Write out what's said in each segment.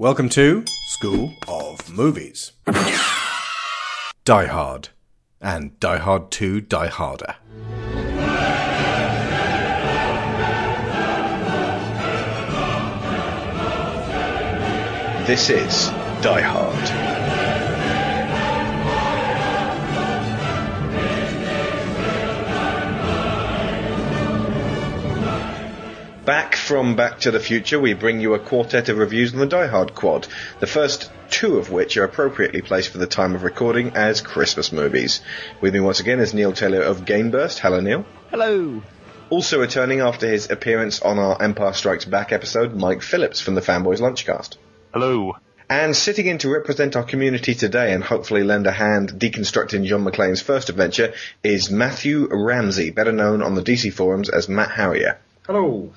Welcome to School of Movies. Die Hard and Die Hard 2 Die Harder. This is Die Hard. Back from Back to the Future, we bring you a quartet of reviews on the Die Hard quad, the first two of which are appropriately placed for the time of recording as Christmas movies. With me once again is Neil Taylor of Gameburst. Hello, Neil. Hello. Also returning after his appearance on our Empire Strikes Back episode, Mike Phillips from the Fanboys Lunchcast. Hello. And sitting in to represent our community today and hopefully lend a hand deconstructing John McClane's first adventure is Matthew Ramsey, better known on the DC forums as Matt Harrier. Hello.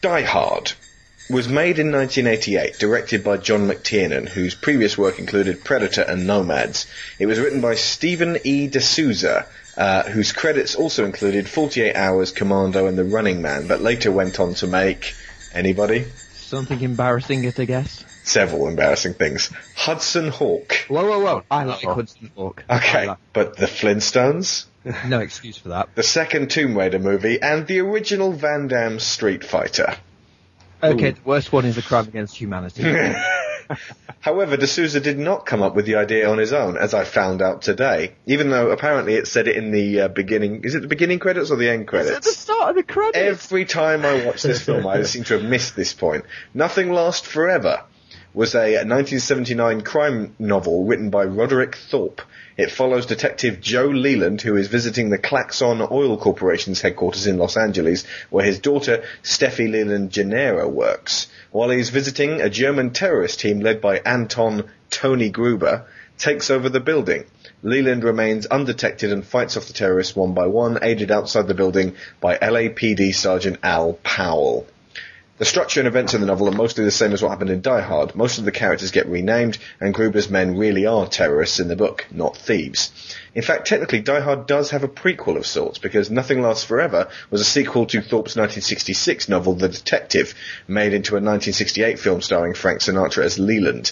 Die Hard was made in 1988, directed by John McTiernan, whose previous work included Predator and Nomads. It was written by Stephen E. D'Souza, uh, whose credits also included 48 Hours, Commando, and The Running Man, but later went on to make anybody Something embarrassing, I guess. Several embarrassing things. Hudson Hawk. Whoa, whoa, whoa! I like Hudson Hawk. Okay, like- but The Flintstones, no excuse for that. the second Tomb Raider movie, and the original Van Damme Street Fighter. Okay, the worst one is a crime against humanity. However, de Souza did not come up with the idea on his own, as I found out today. Even though apparently it said it in the uh, beginning. Is it the beginning credits or the end credits? It's at the start of the credits. Every time I watch this film, I seem to have missed this point. Nothing Lasts Forever was a 1979 crime novel written by Roderick Thorp. It follows Detective Joe Leland, who is visiting the Klaxon Oil Corporation's headquarters in Los Angeles, where his daughter, Steffi Leland Gennaro, works. While he's visiting, a German terrorist team led by Anton Tony Gruber takes over the building. Leland remains undetected and fights off the terrorists one by one, aided outside the building by LAPD Sergeant Al Powell. The structure and events in the novel are mostly the same as what happened in Die Hard. Most of the characters get renamed, and Gruber's men really are terrorists in the book, not thieves. In fact, technically, Die Hard does have a prequel of sorts, because Nothing Lasts Forever was a sequel to Thorp's 1966 novel, The Detective, made into a 1968 film starring Frank Sinatra as Leland.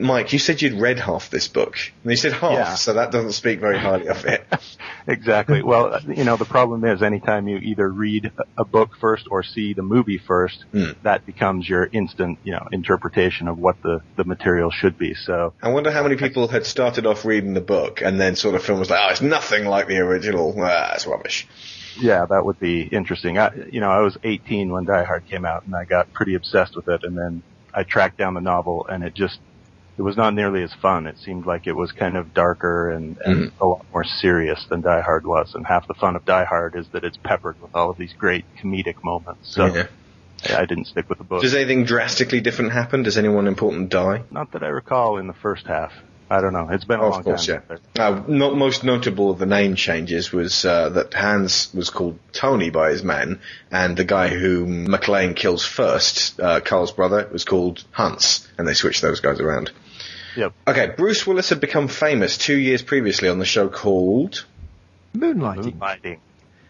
Mike, you said you'd read half this book. And you said half, Yeah. so that doesn't speak very highly of it. Exactly. Well, you know, the problem is anytime you either read a book first or see the movie first, Hmm. that becomes your instant, you know, interpretation of what the, the material should be. So, I wonder how many people had started off reading the book and then sort of film was like, oh, it's nothing like the original. Ah, it's rubbish. yeah, that would be interesting. I, you know, I was 18 when Die Hard came out and I got pretty obsessed with it and then I tracked down the novel and it just, it was not nearly as fun. It seemed like it was kind of darker and, and a lot more serious than Die Hard was. And half the fun of Die Hard is that it's peppered with all of these great comedic moments. So Yeah. I didn't stick with the book. Does anything drastically different happen? Does anyone important die? Not that I recall in the first half. I don't know. It's been a Oh, long of course, time. yeah. Uh, not most notable of the name changes was uh, that Hans was called Tony by his men, and the guy who McClane kills first, uh, Carl's brother, was called Hans, and they switched those guys around. Yep. Okay, Bruce Willis had become famous two years previously on the show called Moonlighting. Moonlighting.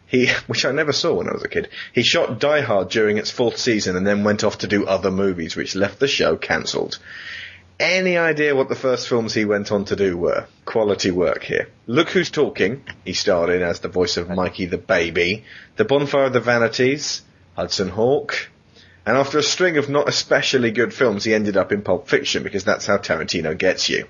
he, which I never saw when I was a kid. He shot Die Hard during its fourth season and then went off to do other movies, which left the show cancelled. Any idea what the first films he went on to do were? Quality work here. Look Who's Talking, he starred in as the voice of Mikey the Baby, The Bonfire of the Vanities, Hudson Hawk, and after a string of not especially good films, he ended up in Pulp Fiction because that's how Tarantino gets you.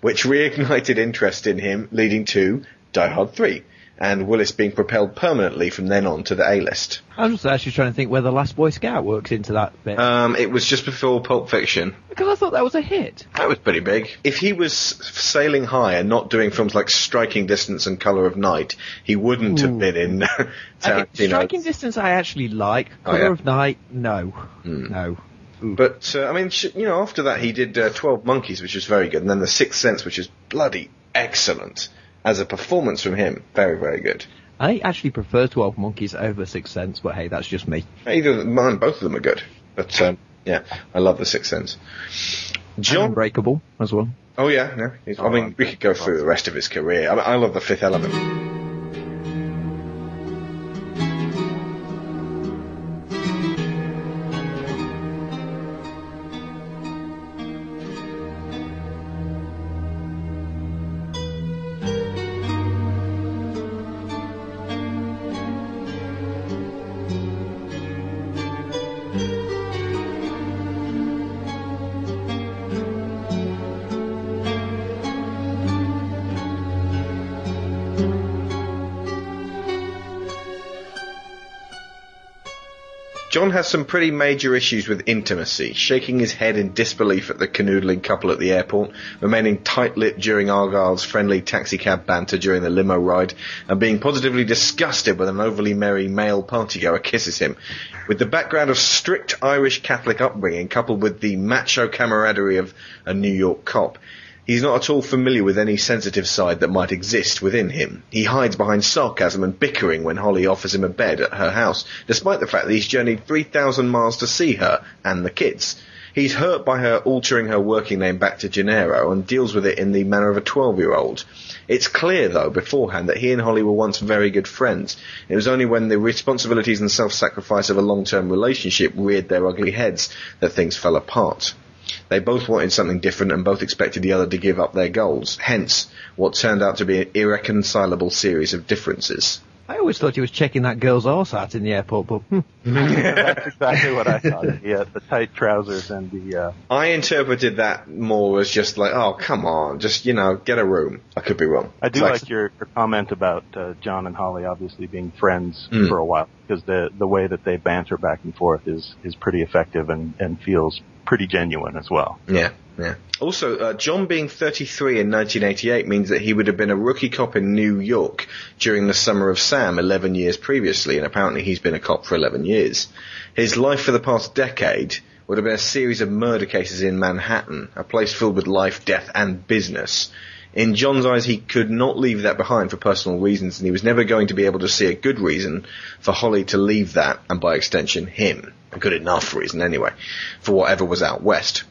Which reignited interest in him, leading to Die Hard 3, and Willis being propelled permanently from then on to the A-list. I was actually trying to think where the Last Boy Scout works into that bit Um, it was just before Pulp Fiction. because I thought that was a hit. That was pretty big. If he was sailing high and not doing films like Striking Distance and Color of Night, he wouldn't have been in Okay, Tarantino. Striking Distance, I actually like. Oh, Color yeah? Hmm. of Night, no, no. But uh, I mean, sh- you know, after that he did uh, Twelve Monkeys, which was very good, and then The Sixth Sense, which is bloody excellent as a performance from him. Very, very good. I actually prefer Twelve Monkeys over Sixth Sense, but hey, that's just me. Either mine, both of them are good. But um, yeah, I love The Sixth Sense. John, Unbreakable as well. oh yeah, no, he's- I mean, we could go through the rest of his career. I, mean, I love The Fifth Element. John has some pretty major issues with intimacy, shaking his head in disbelief at the canoodling couple at the airport, remaining tight-lipped during Argyle's friendly taxicab banter during the limo ride, and being positively disgusted when an overly merry male partygoer kisses him. With the background of strict Irish Catholic upbringing coupled with the macho camaraderie of a New York cop, He's not at all familiar with any sensitive side that might exist within him. He hides behind sarcasm and bickering when Holly offers him a bed at her house, despite the fact that he's journeyed 3,000 miles to see her and the kids. He's hurt by her altering her working name back to Gennaro and deals with it in the manner of a 12-year-old. It's clear, though, beforehand that he and Holly were once very good friends. It was only when the responsibilities and self-sacrifice of a long-term relationship reared their ugly heads that things fell apart. They both wanted something different and both expected the other to give up their goals. Hence, what turned out to be an irreconcilable series of differences. I always thought he was checking that girl's arse out in the airport, but hmm. That's exactly what I thought. Yeah, the tight trousers and the. Uh, I interpreted that more as just like, oh, come on, just, you know, get a room. I could be wrong. I do It's like your, your comment about uh, John and Holly obviously being friends Mm. for a while because the the way that they banter back and forth is is pretty effective and and feels pretty genuine as well. Yeah, yeah. Also, uh, John being 33 in 1988 means that he would have been a rookie cop in New York during the summer of Sam 11 years previously, and apparently he's been a cop for 11 years. His life for the past decade would have been a series of murder cases in Manhattan, a place filled with life, death, and business. In John's eyes, he could not leave that behind for personal reasons, and he was never going to be able to see a good reason for Holly to leave that, and by extension, him. A good enough reason, anyway, for whatever was out west.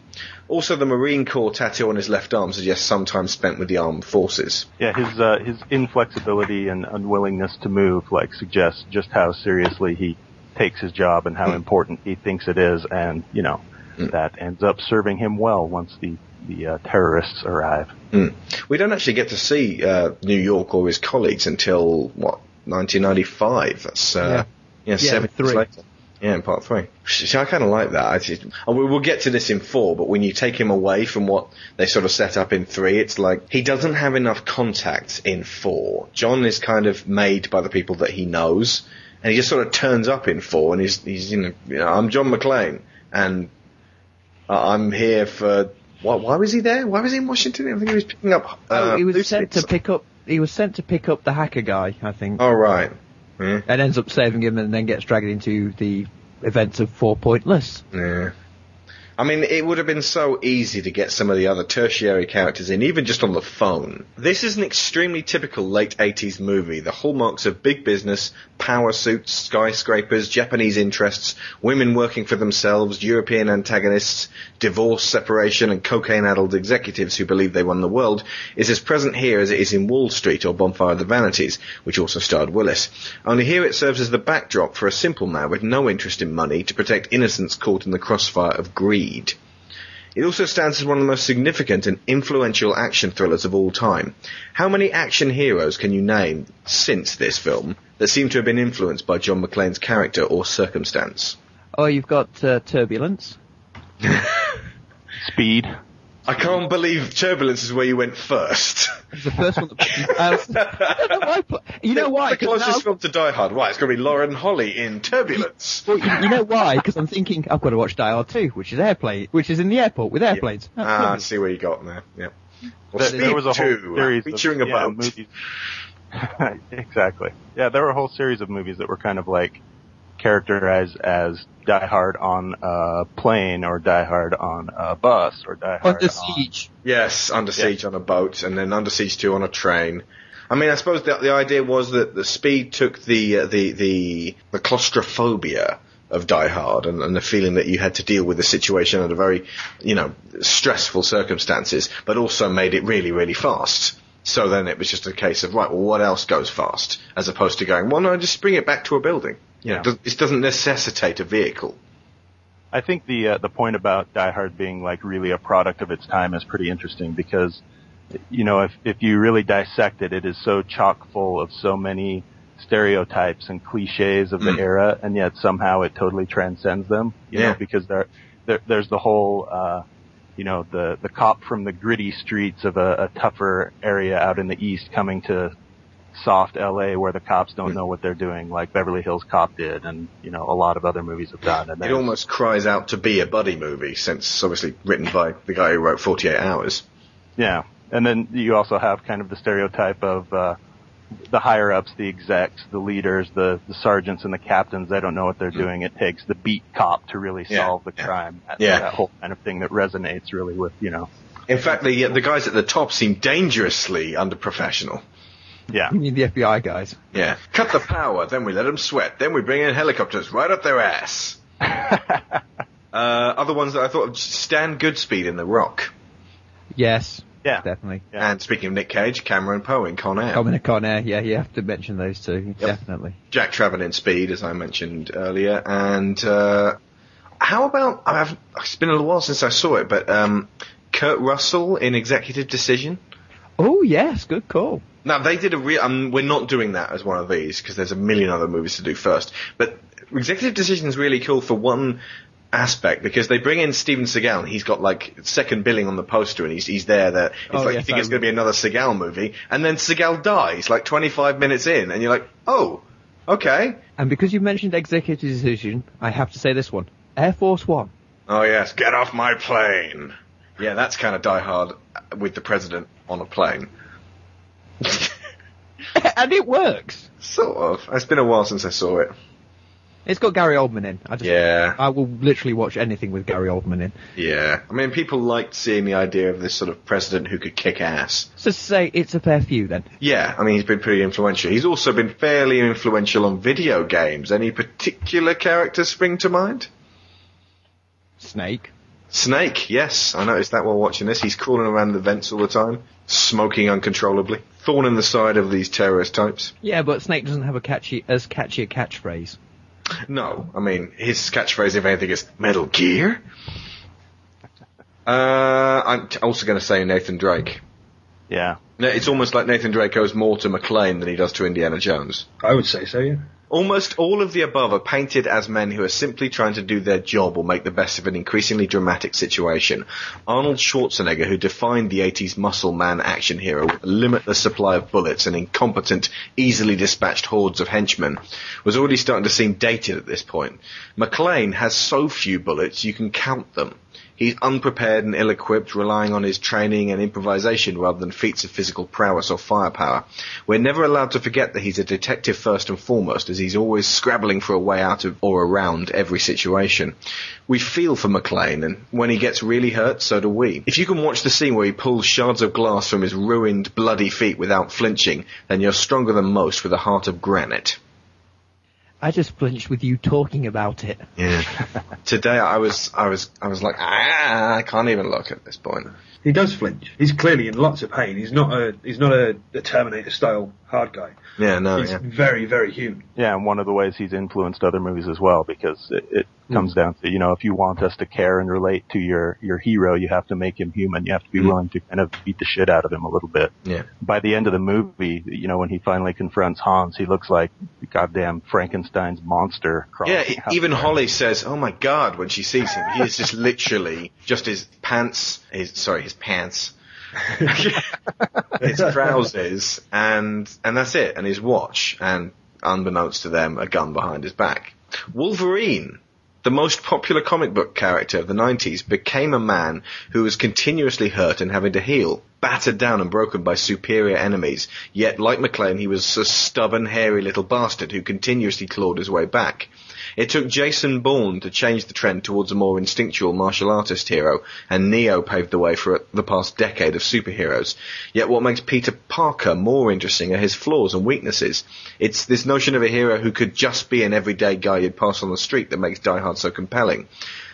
Also, the Marine Corps tattoo on his left arm suggests some time spent with the armed forces. Yeah, his uh, his inflexibility and unwillingness to move like suggests just how seriously he takes his job and how important he thinks it is, and you know that ends up serving him well once the the uh, terrorists arrive. Hmm. We don't actually get to see uh, New York or his colleagues until what 1995. That's uh, yeah, seven years three. later. Yeah, in part three. See, I kind of like that. I just, and we will get to this in four, but when you take him away from what they sort of set up in three, it's like he doesn't have enough contact in four. John is kind of made by the people that he knows, and he just sort of turns up in four, and he's, he's you know, you know I'm John McClane, and uh, I'm here for. Why, why was he there? Why was he in Washington? I think he was picking up. oh, uh, he was sent to pick up. He was sent to pick up the hacker guy, I think, Oh right. Yeah. and ends up saving him, and then gets dragged into the events of Four Pointless. Yeah. I mean, it would have been so easy to get some of the other tertiary characters in, even just on the phone. This is an extremely typical late 80s movie. The hallmarks of big business, power suits, skyscrapers, Japanese interests, women working for themselves, European antagonists, divorce, separation, and cocaine-addled executives who believe they won the world is as present here as it is in Wall Street or Bonfire of the Vanities, which also starred Willis. Only here it serves as the backdrop for a simple man with no interest in money to protect innocents caught in the crossfire of greed. It also stands as one of the most significant and influential action thrillers of all time. How many action heroes can you name since this film that seem to have been influenced by John McClane's character or circumstance? Oh, you've got uh, Turbulence. Speed. I can't believe Turbulence is where you went first. It's the first one. That, I, was, I know why. You know why? The 'Cause closest now- film to Die Hard. Why? It's going to be Lauren Holly in Turbulence. Well, you, you know why? Because I'm thinking I've got to watch Die Hard 2, which is airplane, which is in the airport with airplanes. That's Ah, I lovely. see where you got there. Yeah. Well, There, Speed there was a whole 2, series featuring of, a yeah, boat. movies. exactly. Yeah, there were a whole series of movies that were kind of like characterized as Die Hard on a plane or Die Hard on a bus or Die Hard Under on Siege. Yes, Under Siege on a boat, and then Under Siege 2 on a train. I mean, I suppose the, the idea was that the speed took the uh, the the the claustrophobia of Die Hard and, and the feeling that you had to deal with the situation under very, you know, stressful circumstances, but also made it really, really fast. So then it was just a case of, right, well, what else goes fast? As opposed to going, well, no, just bring it back to a building. You Yeah. this doesn't necessitate a vehicle. I think the uh, the point about Die Hard being like really a product of its time is pretty interesting because you know if if you really dissect it, it is so chock full of so many stereotypes and cliches of the Mm. era, and yet somehow it totally transcends them. You Yeah. know, because there, there there's the whole uh, you know the the cop from the gritty streets of a, a tougher area out in the east coming to soft LA where the cops don't hmm. know what they're doing, like Beverly Hills Cop did, and you know a lot of other movies have done. And It almost cries out to be a buddy movie, since obviously written by the guy who wrote 48 Hours. Yeah, and then you also have kind of the stereotype of uh, the higher ups, the execs, the leaders, the, the sergeants, and the captains. They don't know what they're hmm. doing. It takes the beat cop to really Yeah, solve the crime. That, Yeah. that whole kind of thing that resonates really with you know. In fact, the uh, the guys at the top seem dangerously underprofessional. Yeah, You need the FBI guys? Yeah. Cut the power, then we let them sweat, then we bring in helicopters right up their ass. uh, other ones that I thought of, Stan Goodspeed in The Rock. Yes. Yeah. Definitely. Yeah. And speaking of Nick Cage, Cameron Poe in Con Air. Dominic Con Air, yeah, you have to mention those two. Definitely. Jack Traven in Speed, as I mentioned earlier. And uh, how about, I've, it's been a little while since I saw it, but um, Kurt Russell in Executive Decision. Oh yes, good call. Now they did a real. Um, we're not doing that as one of these because there's a million other movies to do first. But Executive Decision is really cool for one aspect because they bring in Steven Seagal and he's got like second billing on the poster and he's he's there. That it's Oh, like you think I it's going to be another Seagal movie, and then Seagal dies like 25 minutes in, and you're like, oh, okay. And because you mentioned executive decision, I have to say this one: Air Force One. Oh yes, get off my plane. Yeah, that's kind of Die Hard with the president on a plane. and it works. sort of. It's been a while since I saw it. It's got Gary Oldman in. I just, Yeah. I will literally watch anything with Gary Oldman in. Yeah, I mean, people liked seeing the idea of this sort of president who could kick ass. So say it's a fair few then. Yeah, I mean, he's been pretty influential. He's also been fairly influential on video games. Any particular characters spring to mind? Snake. Snake, yes, I noticed that while watching this. He's crawling around the vents all the time, smoking uncontrollably, thorn in the side of these terrorist types. Yeah, but Snake doesn't have a catchy as catchy a catchphrase. No, I mean, his catchphrase, if anything, is Metal Gear. Uh, I'm t- also going to say Nathan Drake. yeah. No, It's almost like Nathan Drake owes more to McClane than he does to Indiana Jones. I would say so, yeah. Almost all of the above are painted as men who are simply trying to do their job or make the best of an increasingly dramatic situation. Arnold Schwarzenegger, who defined the 80s muscle man action hero with a limitless supply of bullets and incompetent, easily dispatched hordes of henchmen, was already starting to seem dated at this point. McClane has so few bullets you can count them. He's unprepared and ill-equipped, relying on his training and improvisation rather than feats of physical prowess or firepower. We're never allowed to forget that he's a detective first and foremost, as he's always scrabbling for a way out of or around every situation. We feel for McClane, and when he gets really hurt, so do we. If you can watch the scene where he pulls shards of glass from his ruined, bloody feet without flinching, then you're stronger than most with a heart of granite. I just flinched with you talking about it. Yeah. Today I was, I was, I was like, ah, I can't even look at this point. He does flinch. He's clearly in lots of pain. He's not a he's not a, a Terminator style hard guy. Yeah, no, he's yeah. very very human. Yeah, and one of the ways he's influenced other movies as well, because it, it comes down to, you know, if you want us to care and relate to your, your hero, you have to make him human. You have to be mm-hmm. willing to kind of beat the shit out of him a little bit. Yeah. By the end of the movie, you know, when he finally confronts Hans, he looks like goddamn Frankenstein's monster. Yeah, even there. Holly says, "Oh my god!" when she sees him, he is just literally just his pants, his sorry, his pants, his trousers, and and that's it, and his watch, and unbeknownst to them, a gun behind his back. Wolverine, the most popular comic book character of the 90s, became a man who was continuously hurt and having to heal, battered down and broken by superior enemies. Yet, like McClane, he was a stubborn, hairy little bastard who continuously clawed his way back. It took Jason Bourne to change the trend towards a more instinctual martial artist hero, and Neo paved the way for the past decade of superheroes. Yet what makes Peter Parker more interesting are his flaws and weaknesses. It's this notion of a hero who could just be an everyday guy you'd pass on the street that makes Die Hard so compelling.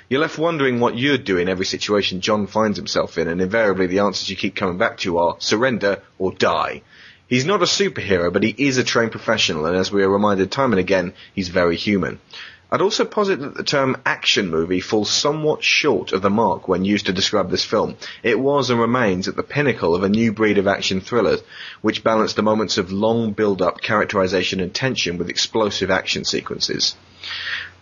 You're left wondering what you'd do in every situation John finds himself in, and invariably the answers you keep coming back to are surrender or die. He's not a superhero, but he is a trained professional, and as we are reminded time and again, he's very human. I'd also posit that the term action movie falls somewhat short of the mark when used to describe this film. It was and remains at the pinnacle of a new breed of action thrillers, which balanced the moments of long build-up, characterization and tension with explosive action sequences.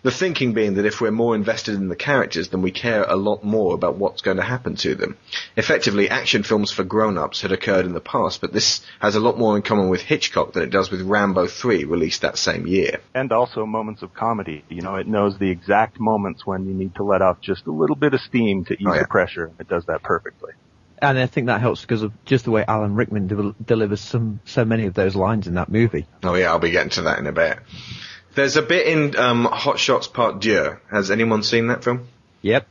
The thinking being that if we're more invested in the characters, then we care a lot more about what's going to happen to them. Effectively, action films for grown-ups had occurred in the past, but this has a lot more in common with Hitchcock than it does with Rambo 3, released that same year. And also moments of comedy. You know, it knows the exact moments when you need to let off just a little bit of steam to ease Oh, yeah. the pressure. It does that perfectly. And I think that helps because of just the way Alan Rickman de- delivers some so many of those lines in that movie. Oh yeah, I'll be getting to that in a bit. There's a bit in um, Hot Shots Part Deux. Has anyone seen that film? Yep.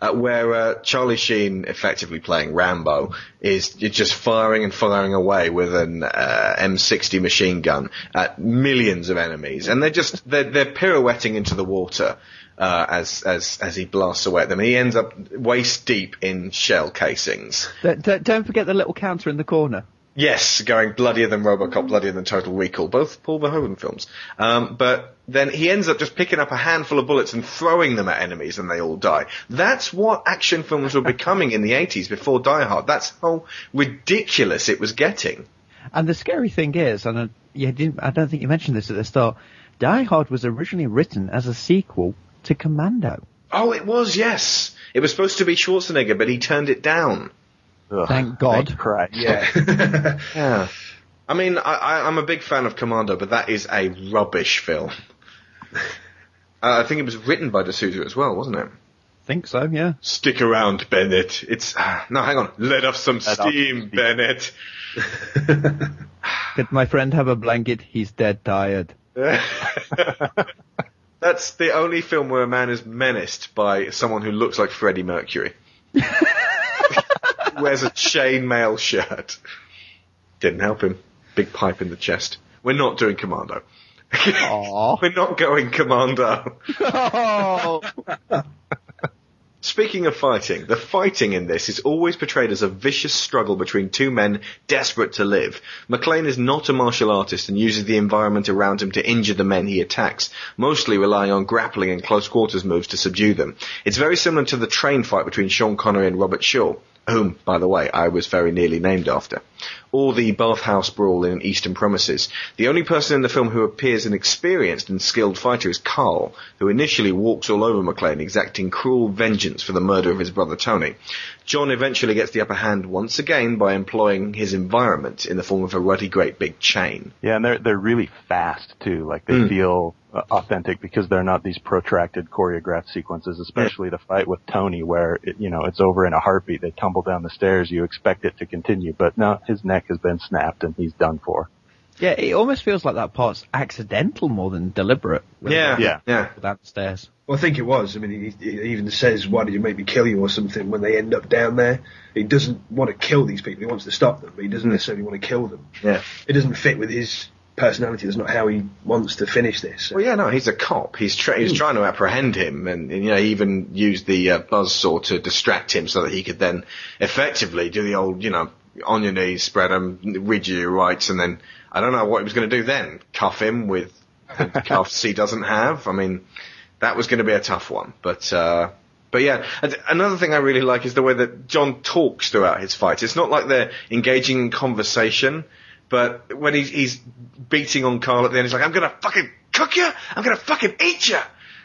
uh, where uh, Charlie Sheen, effectively playing Rambo, is just firing and firing away with an uh, M60 machine gun at millions of enemies, and they're just they're, they're pirouetting into the water uh, as as as he blasts away at them. And he ends up waist deep in shell casings. Don't, don't- don't forget the little counter in the corner. Yes, going bloodier than RoboCop, bloodier than Total Recall, both Paul Verhoeven films. Um, but then he ends up just picking up a handful of bullets and throwing them at enemies, and they all die. That's what action films were becoming in the 80s before Die Hard. That's how ridiculous it was getting. And the scary thing is, and I, you didn't, I don't think you mentioned this at the start, Die Hard was originally written as a sequel to Commando. Oh, it was, yes. It was supposed to be Schwarzenegger, but he turned it down. Ugh, Thank God. Thank Christ. Yeah. yeah. I mean, I, I, I'm a big fan of Commando, but that is a rubbish film. Uh, I think it was written by de Souza as well, wasn't it? Think so, yeah. Stick around, Bennett. It's ah, no, hang on. Let off some Let steam, some steam. Bennett. Could my friend have a blanket? He's dead tired. That's the only film where a man is menaced by someone who looks like Freddie Mercury. Wears a chainmail shirt. Didn't help him. Big pipe in the chest. We're not doing Commando. We're not going Commando. Speaking of fighting, the fighting in this is always portrayed as a vicious struggle between two men desperate to live. McClane is not a martial artist and uses the environment around him to injure the men he attacks, mostly relying on grappling and close quarters moves to subdue them. It's very similar to the train fight between Sean Connery and Robert Shaw, whom, by the way, I was very nearly named after. Or the bathhouse brawl in Eastern Promises. The only person in the film who appears an experienced and skilled fighter is Carl, who initially walks all over McClane, exacting cruel vengeance for the murder of his brother Tony. John eventually gets the upper hand once again by employing his environment in the form of a ruddy great big chain. Yeah, and they're they're really fast too. Like they Mm. feel uh, authentic because they're not these protracted choreographed sequences. Especially the fight with Tony, where it, you know it's over in a heartbeat. They tumble down the stairs. You expect it to continue, but no, his neck has been snapped and he's done for. Yeah, it almost feels like that part's accidental more than deliberate. when Yeah, Yeah. yeah. Downstairs. Well, I think it was. I mean, he, he even says, "Why did you make me kill you?" or something when they end up down there. He doesn't want to kill these people. He wants to stop them, but he doesn't necessarily want to kill them. Yeah. It doesn't fit with his personality. That's not how he wants to finish this. Well, yeah, no, he's a cop. He's tra- he's trying to apprehend him, and, and you know, he even used the uh, buzzsaw to distract him so that he could then effectively do the old, you know, on your knees, spread them, you your rights, and then I don't know what he was going to do then. Cuff him with cuffs he doesn't have. I mean, that was going to be a tough one, but. uh but yeah, another thing I really like is the way that John talks throughout his fights. It's not like they're engaging in conversation, but when he's, he's beating on Carl at the end, he's like, "I'm gonna fucking cook you. I'm gonna fucking eat you."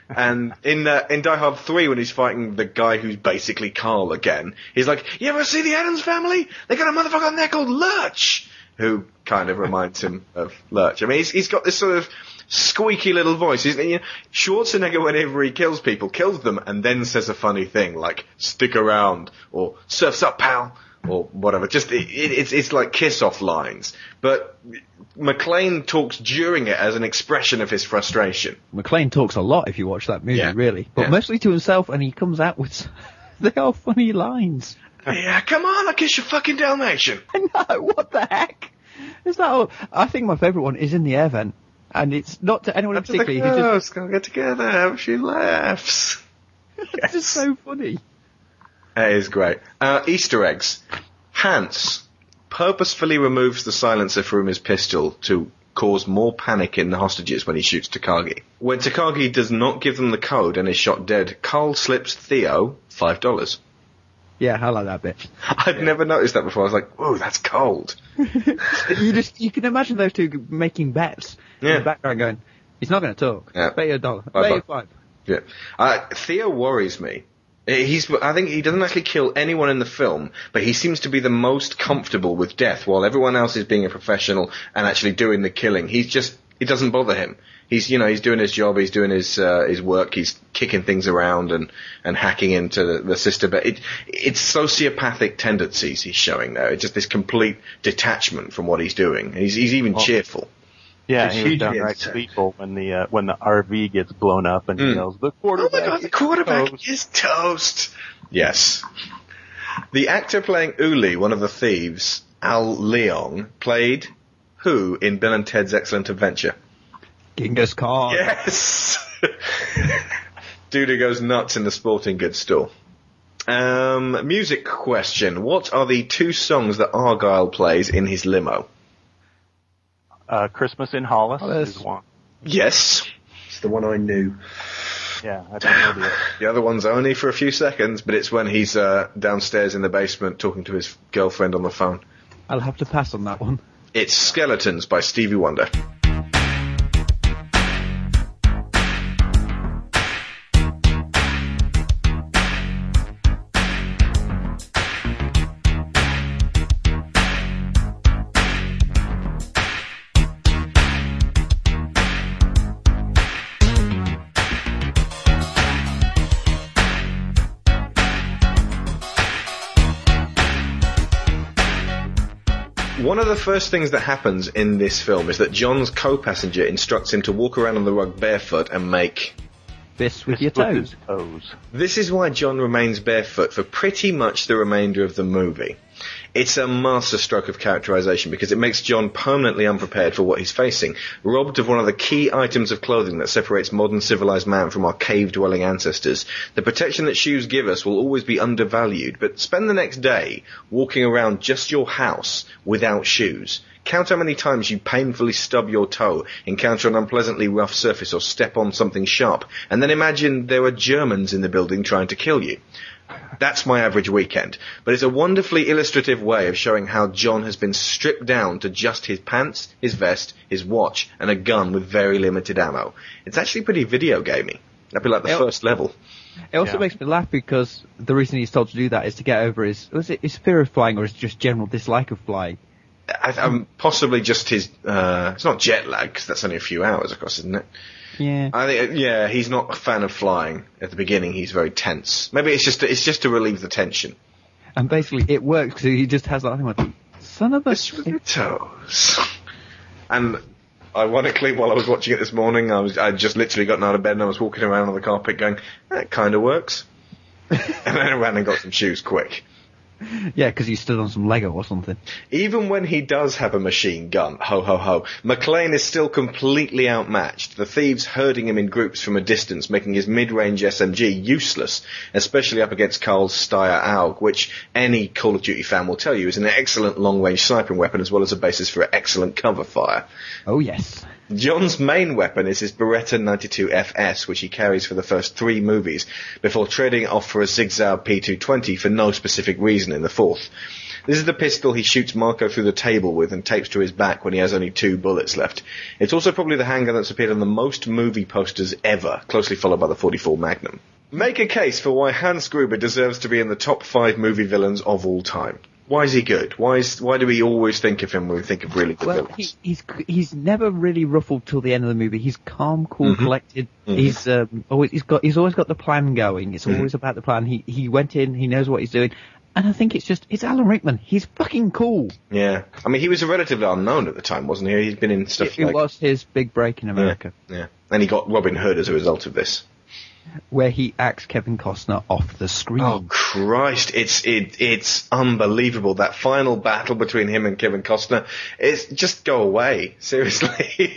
And in uh, in Die Hard 3, when he's fighting the guy who's basically Carl again, he's like, "You ever see the Addams Family? They got a motherfucker on there called Lurch." Who kind of reminds him of Lurch. I mean, he's, he's got this sort of squeaky little voice. He's, you know, Schwarzenegger, whenever he kills people, kills them and then says a funny thing like "stick around" or "surfs up, pal." Or whatever. Just it, it, it's it's like kiss off lines, but McClane talks during it as an expression of his frustration. McClane talks a lot if you watch that movie, Yeah. really, but Yeah. mostly to himself, and he comes out with they are funny lines. Yeah, come on, I'll kiss your fucking Dalmatian. no, what the heck? Is that? All? I think my favourite one is in the air vent, and it's not to anyone in particular. He just, girls gonna get together, she laughs. it's just so funny. That is great. Uh, Easter eggs. Hans purposefully removes the silencer from his pistol to cause more panic in the hostages when he shoots Takagi. When Takagi does not give them the code and is shot dead, Carl slips Theo five dollars. Yeah, I like that bit. I'd never noticed that before. I was like, "Whoa, that's cold." you just you can imagine those two making bets in Yeah. the background going, He's not going to talk. Yeah. Bet you a dollar. Bet you five. Yeah. Uh, Theo worries me. He's, I think he doesn't actually kill anyone in the film, but he seems to be the most comfortable with death while everyone else is being a professional and actually doing the killing. He's just, it doesn't bother him. He's, you know, he's doing his job, he's doing his, uh, his work, he's kicking things around and, and hacking into the, the system, but it, it's sociopathic tendencies he's showing there. It's just this complete detachment from what he's doing. He's, he's even cheerful. Yeah, It's he was hugely downright entertaining. gleeful when the uh, when the RV gets blown up and he Mm. yells, "The Oh quarterback!" my god, the is quarterback toast." is toast. Yes. The actor playing Uli, one of the thieves, Al Leong, played who in Bill and Ted's Excellent Adventure? Genghis Khan. Yes! Dude who goes nuts in the sporting goods store. Um, music question. What are the two songs that Argyle plays in his limo? Uh, Christmas in Hollis Hollis. is one. Yes. It's the one I knew. Yeah, I don't know the. The other one's only for a few seconds, but it's when he's uh, downstairs in the basement talking to his girlfriend on the phone. I'll have to pass on that one. It's Skeletons by Stevie Wonder. First things that happens in this film is that John's co-passenger instructs him to walk around on the rug barefoot and make. this with your toes. toes. This is why John remains barefoot for pretty much the remainder of the movie. It's a masterstroke of characterization because it makes John permanently unprepared for what he's facing, robbed of one of the key items of clothing that separates modern civilized man from our cave-dwelling ancestors. The protection that shoes give us will always be undervalued, but spend the next day walking around just your house without shoes. Count how many times you painfully stub your toe, encounter an unpleasantly rough surface, or step on something sharp, and then imagine there are Germans in the building trying to kill you. That's my average weekend. But it's a wonderfully illustrative way of showing how John has been stripped down to just his pants, his vest, his watch, and a gun with very limited ammo. It's actually pretty video gamey. That'd be like the Yep. first level. It also Yeah. makes me laugh because the reason he's told to do that is to get over his was it his fear of flying or his just general dislike of flying. I, um, possibly just his, uh, it's not jet lag because that's only a few hours, of course, isn't it? Yeah. I think, yeah, he's not a fan of flying. At the beginning, he's very tense. Maybe it's just, it's just to relieve the tension. And basically it works because he just has that thing like, son of a... Toes. And ironically, while I was watching it this morning, I was I just literally gotten out of bed and I was walking around on the carpet going, that kind of works. and then I ran and got some shoes quick. Yeah, because he stood on some Lego or something. Even when he does have a machine gun, ho ho ho, McClane is still completely outmatched. The thieves herding him in groups from a distance, making his mid-range SMG useless, especially up against Carl's Steyr AUG, which any Call of Duty fan will tell you is an excellent long-range sniping weapon as well as a basis for excellent cover fire. Oh yes. John's main weapon is his Beretta 92 FS, which he carries for the first three movies, before trading off for a SIG Sauer P220 for no specific reason in the fourth. This is the pistol he shoots Marco through the table with and tapes to his back when he has only two bullets left. It's also probably the handgun that's appeared on the most movie posters ever, closely followed by the 44 Magnum. Make a case for why Hans Gruber deserves to be in the top five movie villains of all time. Why is he good? Why is why do we always think of him when we think of really good Well, villains? he, he's he's never really ruffled till the end of the movie. He's calm, cool, Mm-hmm. collected. He's um, always he's got he's always got the plan going. It's Mm-hmm. always about the plan. He he went in. He knows what he's doing. And I think it's just it's Alan Rickman. He's fucking cool. Yeah, I mean, he was a relatively unknown at the time, wasn't he? He'd been in stuff It, it was his big break in yeah, America, yeah, and he got Robin Hood as a result of this. Where he acts Kevin Costner off the screen. Oh Christ, it's it it's unbelievable that final battle between him and Kevin Costner. It's just go away, seriously.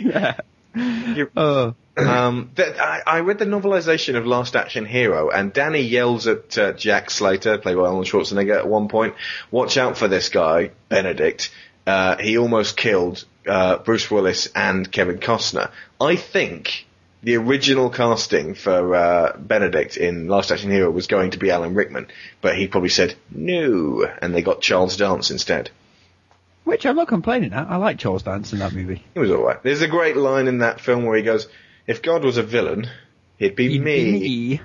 You- Uh, um, that, I, I read the novelization of Last Action Hero, and Danny yells at uh, Jack Slater, played by Arnold Schwarzenegger, at one point, "Watch out for this guy, Benedict. Uh, he almost killed uh, Bruce Willis and Kevin Costner." I think the original casting for uh, Benedict in Last Action Hero was going to be Alan Rickman, but he probably said no, and they got Charles Dance instead. which I'm not complaining at. I like Charles Dance in that movie. He was alright. There's a great line in that film where he goes, If God was a villain, it'd be You'd me. be me.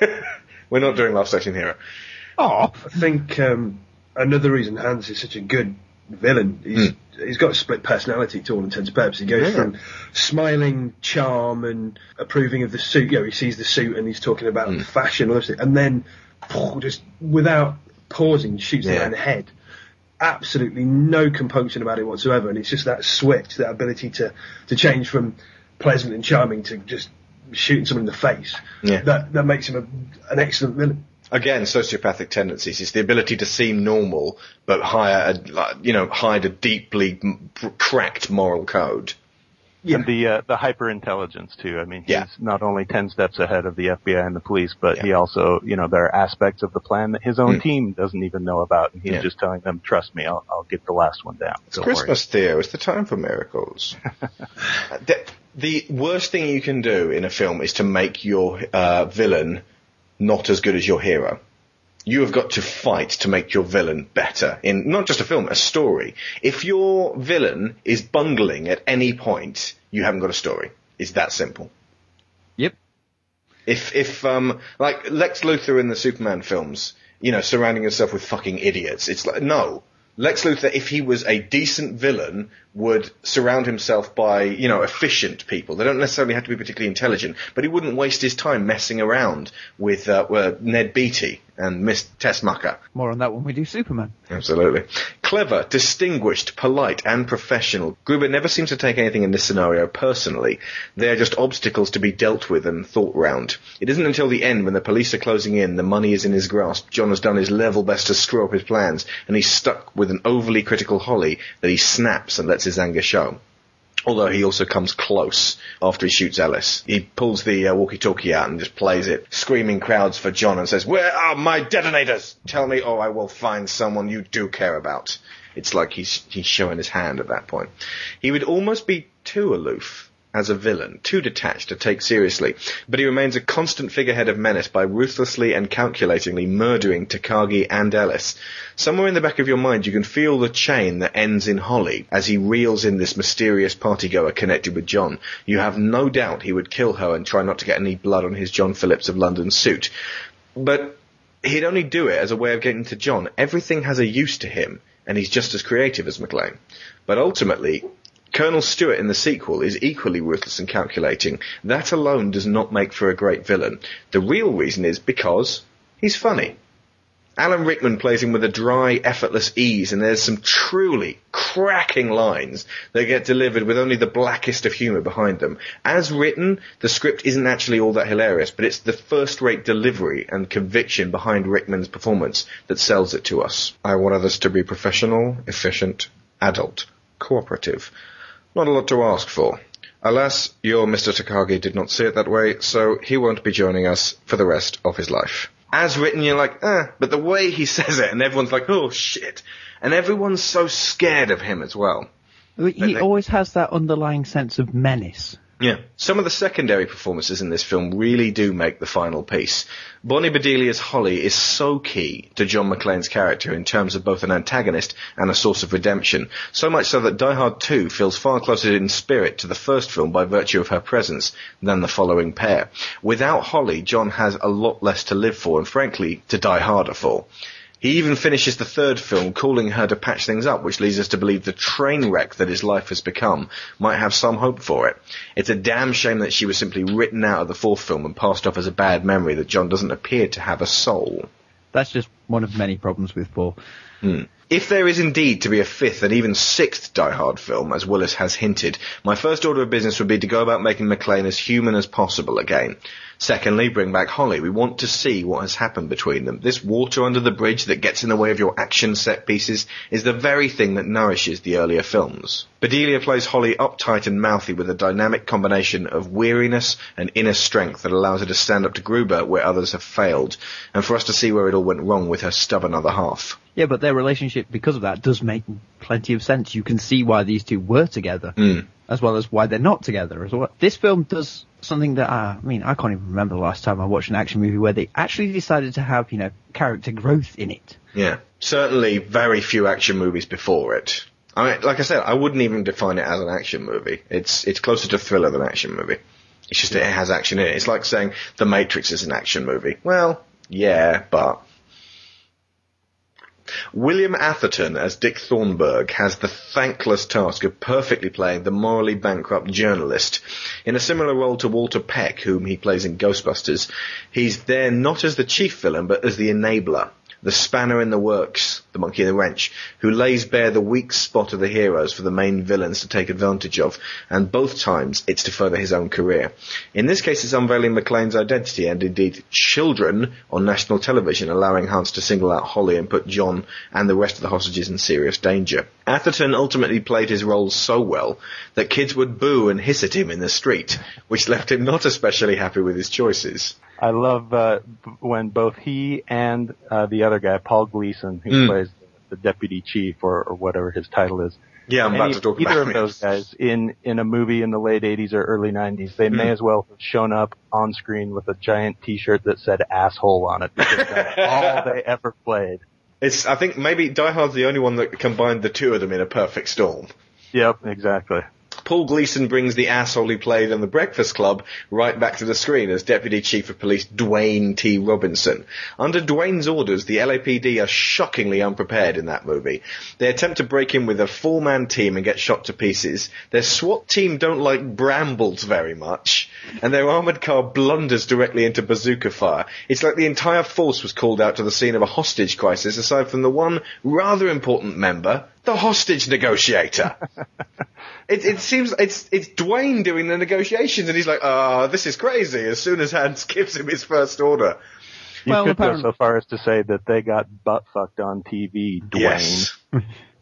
We're not doing Last Action Hero. Oh, I think um, another reason Hans is such a good villain. He's he's got a split personality to all intents and purposes. He goes. Yeah. from smiling charm and approving of the suit. You know, he sees the suit and he's talking about Hmm. fashion, and then just without pausing, shoots the man in the head. Absolutely no compunction about it whatsoever, and it's just that switch, that ability to to change from pleasant and charming to just shooting someone in the face. Yeah. That that makes him a, an excellent villain. Again, sociopathic tendencies. It's the ability to seem normal, but hire a, you know, hide a deeply cracked moral code. Yeah. And the uh, the hyper intelligence too. I mean, he's Yeah. not only ten steps ahead of the FBI and the police, but Yeah. he also, you know, there are aspects of the plan that his own team doesn't even know about, and he's Yeah. just telling them, "Trust me, I'll, I'll get the last one down." It's Don't worry." Christmas, Theo. It's the time for miracles. the, the worst thing you can do in a film is to make your uh, villain not as good as your hero. You have got to fight to make your villain better in not just a film, a story. If your villain is bungling at any point, you haven't got a story. It's that simple. yep. If if um like Lex Luthor in the Superman films, you know, surrounding himself with fucking idiots, it's like no. Lex Luthor, if he was a decent villain, would surround himself by, you know, efficient people. They don't necessarily have to be particularly intelligent, but he wouldn't waste his time messing around with uh, uh, Ned Beatty and Miss Tessmacher. More on that when we do Superman. Absolutely. Clever, distinguished, polite, and professional. Gruber never seems to take anything in this scenario personally. They are just obstacles to be dealt with and thought round. It isn't until the end when the police are closing in, the money is in his grasp, John has done his level best to screw up his plans, and he's stuck with an overly critical Holly that he snaps and lets his anger show. Although he also comes close after he shoots Ellis. He pulls the uh, walkie-talkie out and just plays it, screaming crowds for John and says, Where are my detonators? Tell me or I will find someone you do care about. It's like he's, he's showing his hand at that point. He would almost be too aloof as a villain, too detached to take seriously, but he remains a constant figurehead of menace by ruthlessly and calculatingly murdering Takagi and Ellis. Somewhere in the back of your mind you can feel the chain that ends in Holly as he reels in this mysterious partygoer connected with John. You have no doubt he would kill her and try not to get any blood on his John Phillips of London suit. But he'd only do it as a way of getting to John. Everything has a use to him, and he's just as creative as McClane. But ultimately, Colonel Stuart in the sequel is equally ruthless and calculating. That alone does not make for a great villain. The real reason is because he's funny. Alan Rickman plays him with a dry, effortless ease, and there's some truly cracking lines that get delivered with only the blackest of humour behind them. As written, the script isn't actually all that hilarious, but it's the first-rate delivery and conviction behind Rickman's performance that sells it to us. I want others to be professional, efficient, adult, cooperative. Not a lot to ask for. Alas, your Mr. Takagi did not see it that way, so he won't be joining us for the rest of his life. As written, you're like, eh, but the way he says it, and everyone's like, oh shit. And everyone's so scared of him as well. He they- always has that underlying sense of menace. Yeah. Some of the secondary performances in this film really do make the final piece. Bonnie Bedelia's Holly is so key to John McClane's character in terms of both an antagonist and a source of redemption. So much so that Die Hard 2 feels far closer in spirit to the first film by virtue of her presence than the following pair. Without Holly, John has a lot less to live for and frankly to die harder for. He even finishes the third film calling her to patch things up, which leads us to believe the train wreck that his life has become might have some hope for it. It's a damn shame that she was simply written out of the fourth film and passed off as a bad memory that John doesn't appear to have a soul. That's just one of many problems with Paul. Hmm. If there is indeed to be a fifth and even sixth Die Hard film, as Willis has hinted, my first order of business would be to go about making McClane as human as possible again. Secondly, bring back Holly. We want to see what has happened between them. This water under the bridge that gets in the way of your action set pieces is the very thing that nourishes the earlier films. Bedelia plays Holly uptight and mouthy with a dynamic combination of weariness and inner strength that allows her to stand up to Gruber where others have failed, and for us to see where it all went wrong with her stubborn other half. Yeah, but their relationship, because of that, does make plenty of sense. You can see why these two were together, hmm. As well as why they're not together as well. This film does something that, I mean, I can't even remember the last time I watched an action movie where they actually decided to have, you know, character growth in it. Yeah. Certainly very few action movies before it. I mean, like I said, I wouldn't even define it as an action movie. It's, it's closer to thriller than action movie. It's just it has action in it. It's like saying The Matrix is an action movie. Well, yeah, but William Atherton as Dick Thornburg has the thankless task of perfectly playing the morally bankrupt journalist. In a similar role to Walter Peck, whom he plays in Ghostbusters, he's there not as the chief villain, but as the enabler the spanner in the works, the monkey in the wrench, who lays bare the weak spot of the heroes for the main villains to take advantage of, and both times it's to further his own career. In this case it's unveiling McClane's identity and indeed children on national television, allowing Hans to single out Holly and put John and the rest of the hostages in serious danger. Atherton ultimately played his role so well that kids would boo and hiss at him in the street, which left him not especially happy with his choices. I love uh, when both he and uh, the other guy, Paul Gleason, who Mm. plays the deputy chief or, or whatever his title is, Yeah, I'm about any- to talk either about of those guys in in a movie in the late 80s or early 90s, they may Mm. as well have shown up on screen with a giant T-shirt that said "asshole" on it because that's all they ever played. It's, I think maybe Die Hard's the only one that combined the two of them in a perfect storm. Yep, exactly. Paul Gleason brings the asshole he played on The Breakfast Club right back to the screen as Deputy Chief of Police Dwayne T. Robinson. Under Dwayne's orders, the LAPD are shockingly unprepared in that movie. They attempt to break in with a four-man team and get shot to pieces. Their SWAT team don't like brambles very much, and their armored car blunders directly into bazooka fire. It's like the entire force was called out to the scene of a hostage crisis, aside from the one rather important member, the hostage negotiator. It, it seems it's it's Dwayne doing the negotiations, and he's like, "Ah, this is crazy." As soon as Hans gives him his first order, You Well, could go so far as to say that they got butt fucked on TV, Dwayne. yes,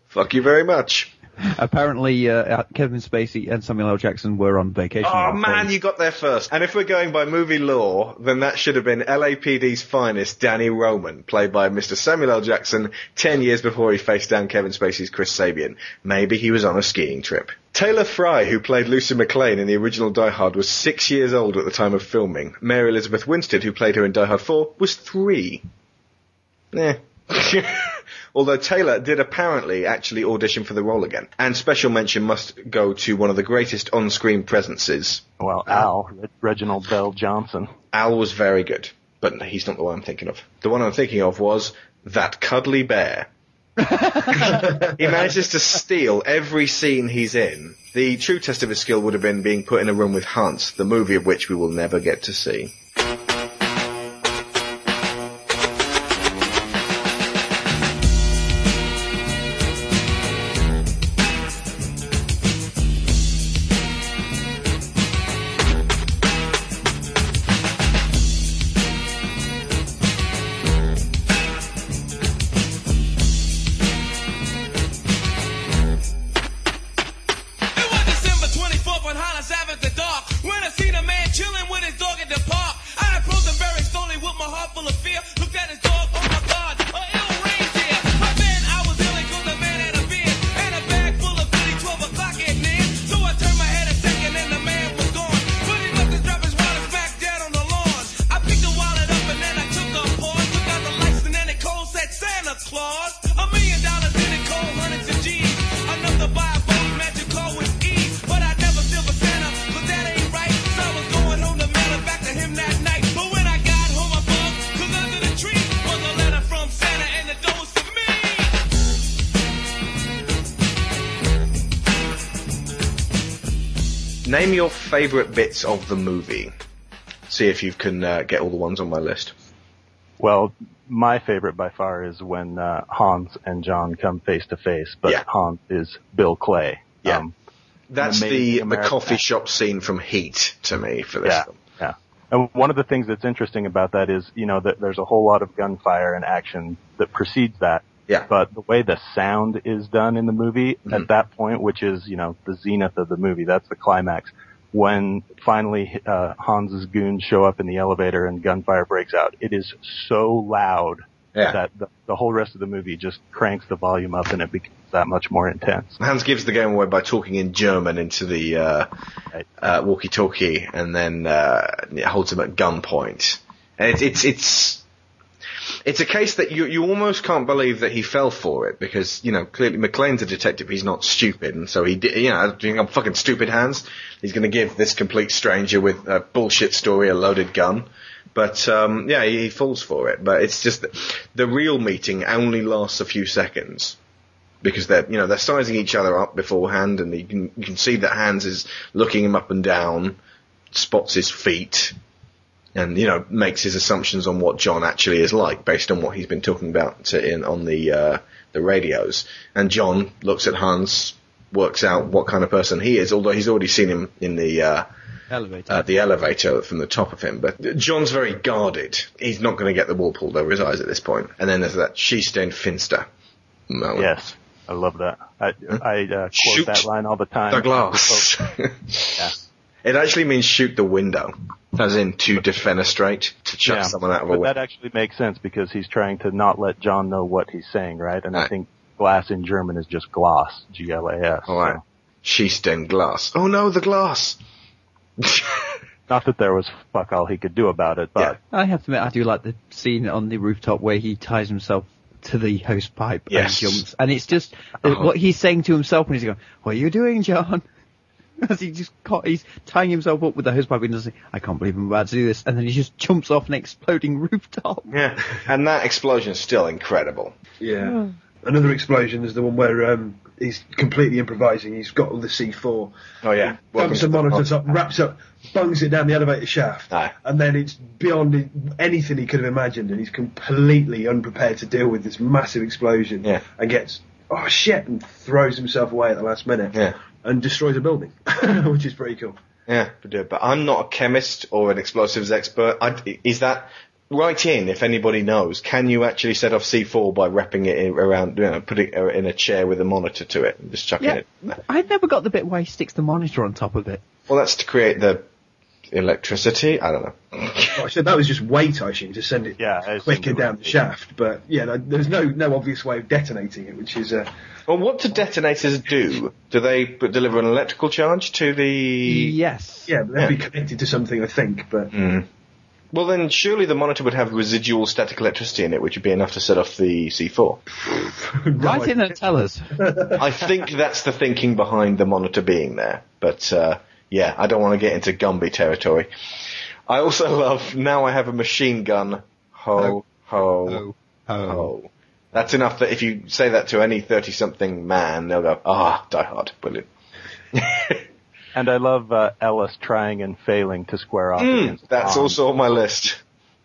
fuck you very much. Apparently, uh, Kevin Spacey and Samuel L. Jackson were on vacation. Oh man, you got there first. And if we're going by movie law, then that should have been LAPD's finest, Danny Roman, played by Mr. Samuel L. Jackson, ten years before he faced down Kevin Spacey's Chris Sabian. Maybe he was on a skiing trip. Taylor Fry, who played Lucy McClane in the original Die Hard, was six years old at the time of filming. Mary Elizabeth Winstead, who played her in Die Hard 4, was three. Eh. Although Taylor did apparently actually audition for the role again. And special mention must go to one of the greatest on-screen presences. Well, uh, Al, Re- Reginald VelJohnson. Al was very good, but he's not the one I'm thinking of. The one I'm thinking of was that cuddly bear. he manages to steal every scene he's in. The true test of his skill would have been being put in a room with Hans, the movie of which we will never get to see. Favourite bits of the movie. See if you can uh, get all the ones on my list. Well, my favorite by far is when uh, Hans and John come face to face, but Yeah. Hans is Bill Clay. Yeah. Um, That's the, the coffee actor. shop scene from Heat to me for this yeah, film. yeah. And one of the things that's interesting about that is, you know, that there's a whole lot of gunfire and action that precedes that. Yeah. But the way the sound is done in the movie Mhm. at that point, which is, you know, the zenith of the movie, that's the climax. When finally uh, Hans's goons show up in the elevator and gunfire breaks out, it is so loud Yeah. that the, the whole rest of the movie just cranks the volume up and it becomes that much more intense. Hans gives the game away by talking in German into the uh, uh, walkie-talkie, and then uh, holds him at gunpoint. And it's it's it's it's a case that you you almost can't believe that he fell for it because you know clearly McClane's a detective. He's not stupid, and so he did. You know, doing up fucking stupid hands. He's going to give this complete stranger with a bullshit story a loaded gun. But um, yeah, he, he falls for it. But it's just the real meeting only lasts a few seconds because they're you know they're sizing each other up beforehand, and you can you can see that Hans is looking him up and down, spots his feet, and you know makes his assumptions on what John actually is like based on what he's been talking about to, in on the uh, the radios. And John looks at Hans, works out what kind of person he is, although he's already seen him in the. Uh, Elevator. uh, the elevator from the top of him. But John's very guarded. He's not going to get the wool pulled over his eyes at this point. And then there's that she stained finster moment. Yes, I love that. I, I uh, quote Shoot that line all the time. The glass. Yeah. It actually means shoot the window, as in to defenestrate, to chuck Yeah, someone out of a but window. that actually makes sense because he's trying to not let John know what he's saying, right? And I think glass in German is just Glas, G-L-A-S. All right. so- She stained glass. Oh no, the glass. Not that there was fuck all he could do about it, but I have to admit, I do like the scene on the rooftop where he ties himself to the hose pipe Yes. and jumps. And it's just Oh. what he's saying to himself when he's going, "What are you doing, John?" As he just caught, he's tying himself up with the hose pipe and does I can't believe I'm about to do this. And then he just jumps off an exploding rooftop. yeah. And that explosion is still incredible. Yeah. Another explosion is the one where um, he's completely improvising. He's got all the C4. Oh yeah. Welcome Dumps to the the monitor top, wraps up, bungs it down the elevator shaft, Aye. and then it's beyond anything he could have imagined, and he's completely unprepared to deal with this massive explosion, Yeah. and gets oh shit, and throws himself away at the last minute, Yeah. And destroys a building, which is pretty cool. Yeah, but, uh, I'm not a chemist or an explosives expert. I, is that write in if anybody knows? Can you actually set off C4 by wrapping it in, around, you know, putting it in a chair with a monitor to it and just chucking Yeah, it? I never got the bit where he sticks the monitor on top of it. Well, that's to create the electricity. I don't know. Well, I said that was just weight, I assume, to send it Yeah, quicker down the shaft. But yeah, there's no no obvious way of detonating it, which is uh, Well, what do detonators do? Do they deliver an electrical charge to the? Yes. yeah, they'd Yeah. be connected to something, I think. But Well, then surely the monitor would have residual static electricity in it, which would be enough to set off the C4. Write in and tell us. I think that's the thinking behind the monitor being there. But uh, yeah, I don't want to get into Gumby territory. I also love now I have a machine gun. Ho ho ho. ho. That's enough that if you say that to any thirty-something man, they'll go, "Ah, Die Hard, brilliant." and I love uh, Ellis trying and failing to square off against Hmm, That's Tom. also on my list.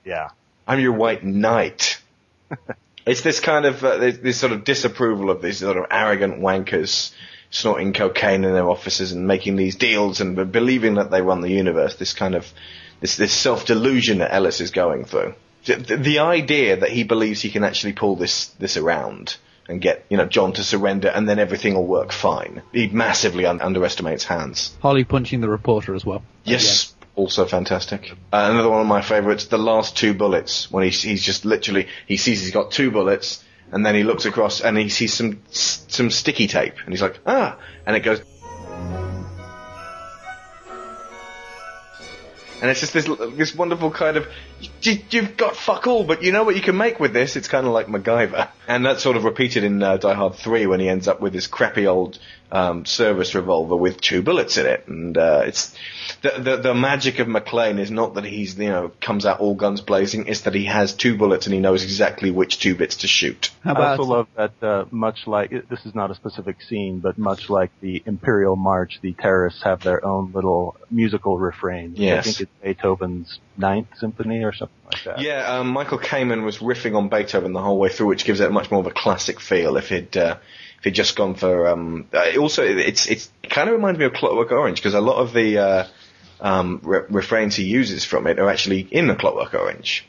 yeah. I'm your white knight. it's this kind of uh, this, this sort of disapproval of these sort of arrogant wankers snorting cocaine in their offices and making these deals and believing that they run the universe. This kind of this this self delusion that Ellis is going through. The, the, idea that he believes he can actually pull this this around and get you know John to surrender and then everything will work fine. He massively un- underestimates Hans. Holly punching the reporter as well. Yes, also fantastic. Uh, another one of my favourites, the last two bullets, when he's, he's just literally, he sees he's got two bullets, and then he looks across and he sees some, some sticky tape, and he's like, ah, and it goes, and it's just this, this wonderful kind of, you, you've got fuck all, but you know what you can make with this? It's kind of like MacGyver. And that's sort of repeated in uh, Die Hard 3 when he ends up with this crappy old um, service revolver with two bullets in it. And uh, it's the, the the magic of McClane is not that he's you know comes out all guns blazing. It's that he has two bullets and he knows exactly which two bits to shoot. How I about also love that, uh, much like, this is not a specific scene, but much like the Imperial March, the terrorists have their own little musical refrain. Yes. I think it's Beethoven's Ninth Symphony or something like that. Yeah, um, Michael Kamen was riffing on Beethoven the whole way through, which gives it much more of a classic feel. If he'd uh, if he'd just gone for um, uh, also it's it's it kind of reminds me of Clockwork Orange because a lot of the uh, um, re- refrains he uses from it are actually in the Clockwork Orange.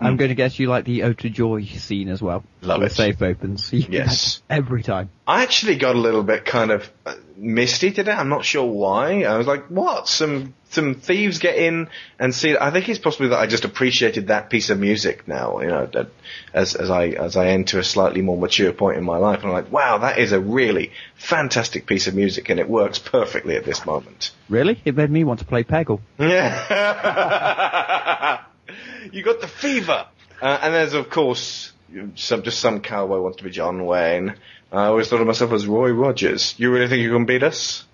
I'm going to guess you like the to Joy scene as well. Love it. The safe opens. Yes. Every time. I actually got a little bit kind of uh, misty today. I'm not sure why. I was like, what? Some some thieves get in and see. I think it's possibly that I just appreciated that piece of music now. You know, that as as I as I enter a slightly more mature point in my life, and I'm like, wow, that is a really fantastic piece of music, and it works perfectly at this moment. Really? It made me want to play Peggle. Yeah. you got the fever. Uh, and there's of course some just some cowboy wants to be John Wayne. I always thought of myself as Roy Rogers. You really think you can beat us?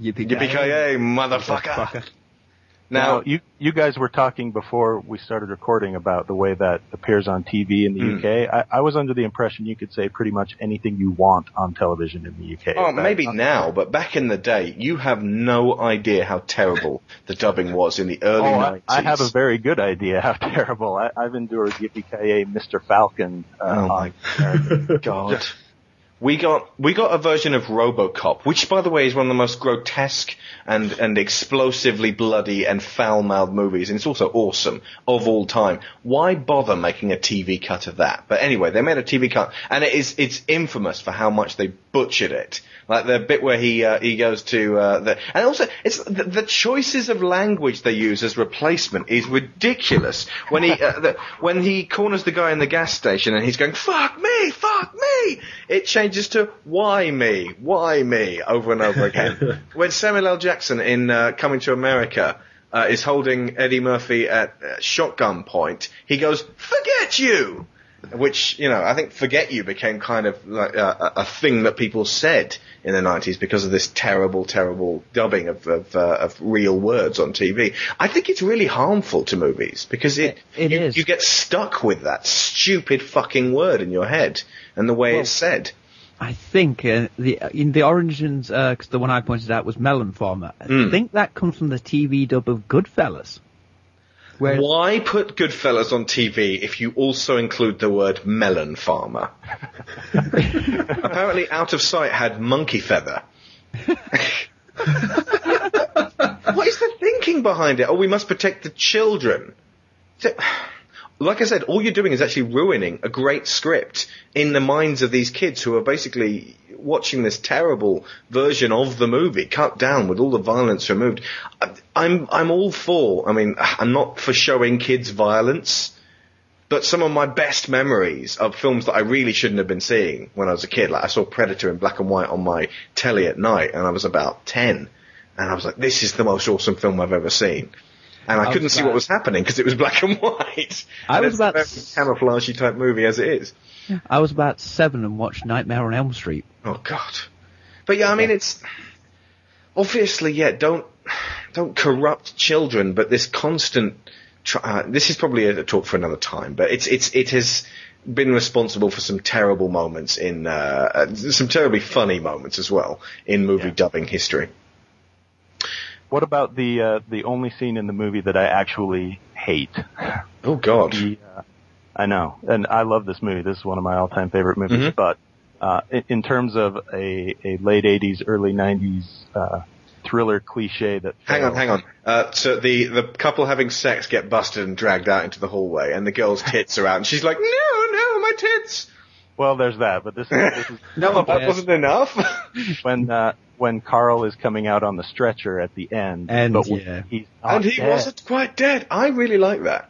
Yippee Yippee motherfucker! Now, Now, you you guys were talking before we started recording about the way that appears on TV in the Hmm. UK. I, I was under the impression you could say pretty much anything you want on television in the UK. Oh, that- maybe now, but back in the day, you have no idea how terrible the dubbing was in the early Oh, 90s. I, I have a very good idea how terrible. I, I've endured Yippee Ki Mr. Falcon. Uh, Oh my God. We got we got a version of RoboCop, which, by the way, is one of the most grotesque and and explosively bloody and foul-mouthed movies, and it's also awesome of all time. Why bother making a TV cut of that? But anyway, they made a TV cut, and it is it's infamous for how much they butchered it. Like the bit where he uh, he goes to uh, the and also it's the, the choices of language they use as replacement is ridiculous. When he uh, the, when he corners the guy in the gas station and he's going fuck me, fuck me, it changes to why me, why me over and over again. when Samuel L. Jackson in uh, Coming to America. Uh, is holding Eddie Murphy at uh, shotgun point. He goes, "Forget you," which you know I think "forget you" became kind of like a, a thing that people said in the 90s because of this terrible, terrible dubbing of of, uh, of real words on TV. I think it's really harmful to movies because it, It you, is. you get stuck with that stupid fucking word in your head and the way Well- it's said. I think uh, the in the origins, because the one I pointed out was Melon Farmer. I Mm. think that comes from the TV dub of Goodfellas. Why put Goodfellas on TV if you also include the word melon farmer? Apparently, Out of Sight had monkey feather. what is the thinking behind it? Oh, we must protect the children. So- Like I said, all you're doing is actually ruining a great script in the minds of these kids who are basically watching this terrible version of the movie, cut down with all the violence removed. I'm I'm all for. I mean, I'm not for showing kids violence, but some of my best memories of films that I really shouldn't have been seeing when I was a kid. Like I saw Predator in black and white on my telly at night, and I was about ten, and I was like, "This is the most awesome film I've ever seen." And I, I couldn't see what was happening because it was black and white. I And was about s- camouflagey type movie as it is. I was about seven and watched Nightmare on Elm Street. Oh God. But yeah, I mean, it's obviously yeah. Don't don't corrupt children, but this constant. Tr- uh, this is probably a, a talk for another time, but it's it's it has been responsible for some terrible moments in uh, uh, some terribly funny moments as well in movie dubbing history. What about the uh, the only scene in the movie that I actually hate? Oh God. The, uh, I know, and I love this movie. This is one of my all-time favorite movies. Mhm. But uh, in, in terms of a, a late '80s, early '90s uh, thriller cliche that Hang on, hang on. Uh, so the, the couple having sex get busted and dragged out into the hallway, and the girl's tits are out, and she's like, "No, no, my tits." Well, there's that, but this is, this is No, that wasn't enough. when uh, when Carl is coming out on the stretcher at the end. And, but yeah. he's not and he dead. wasn't quite dead. I really like that.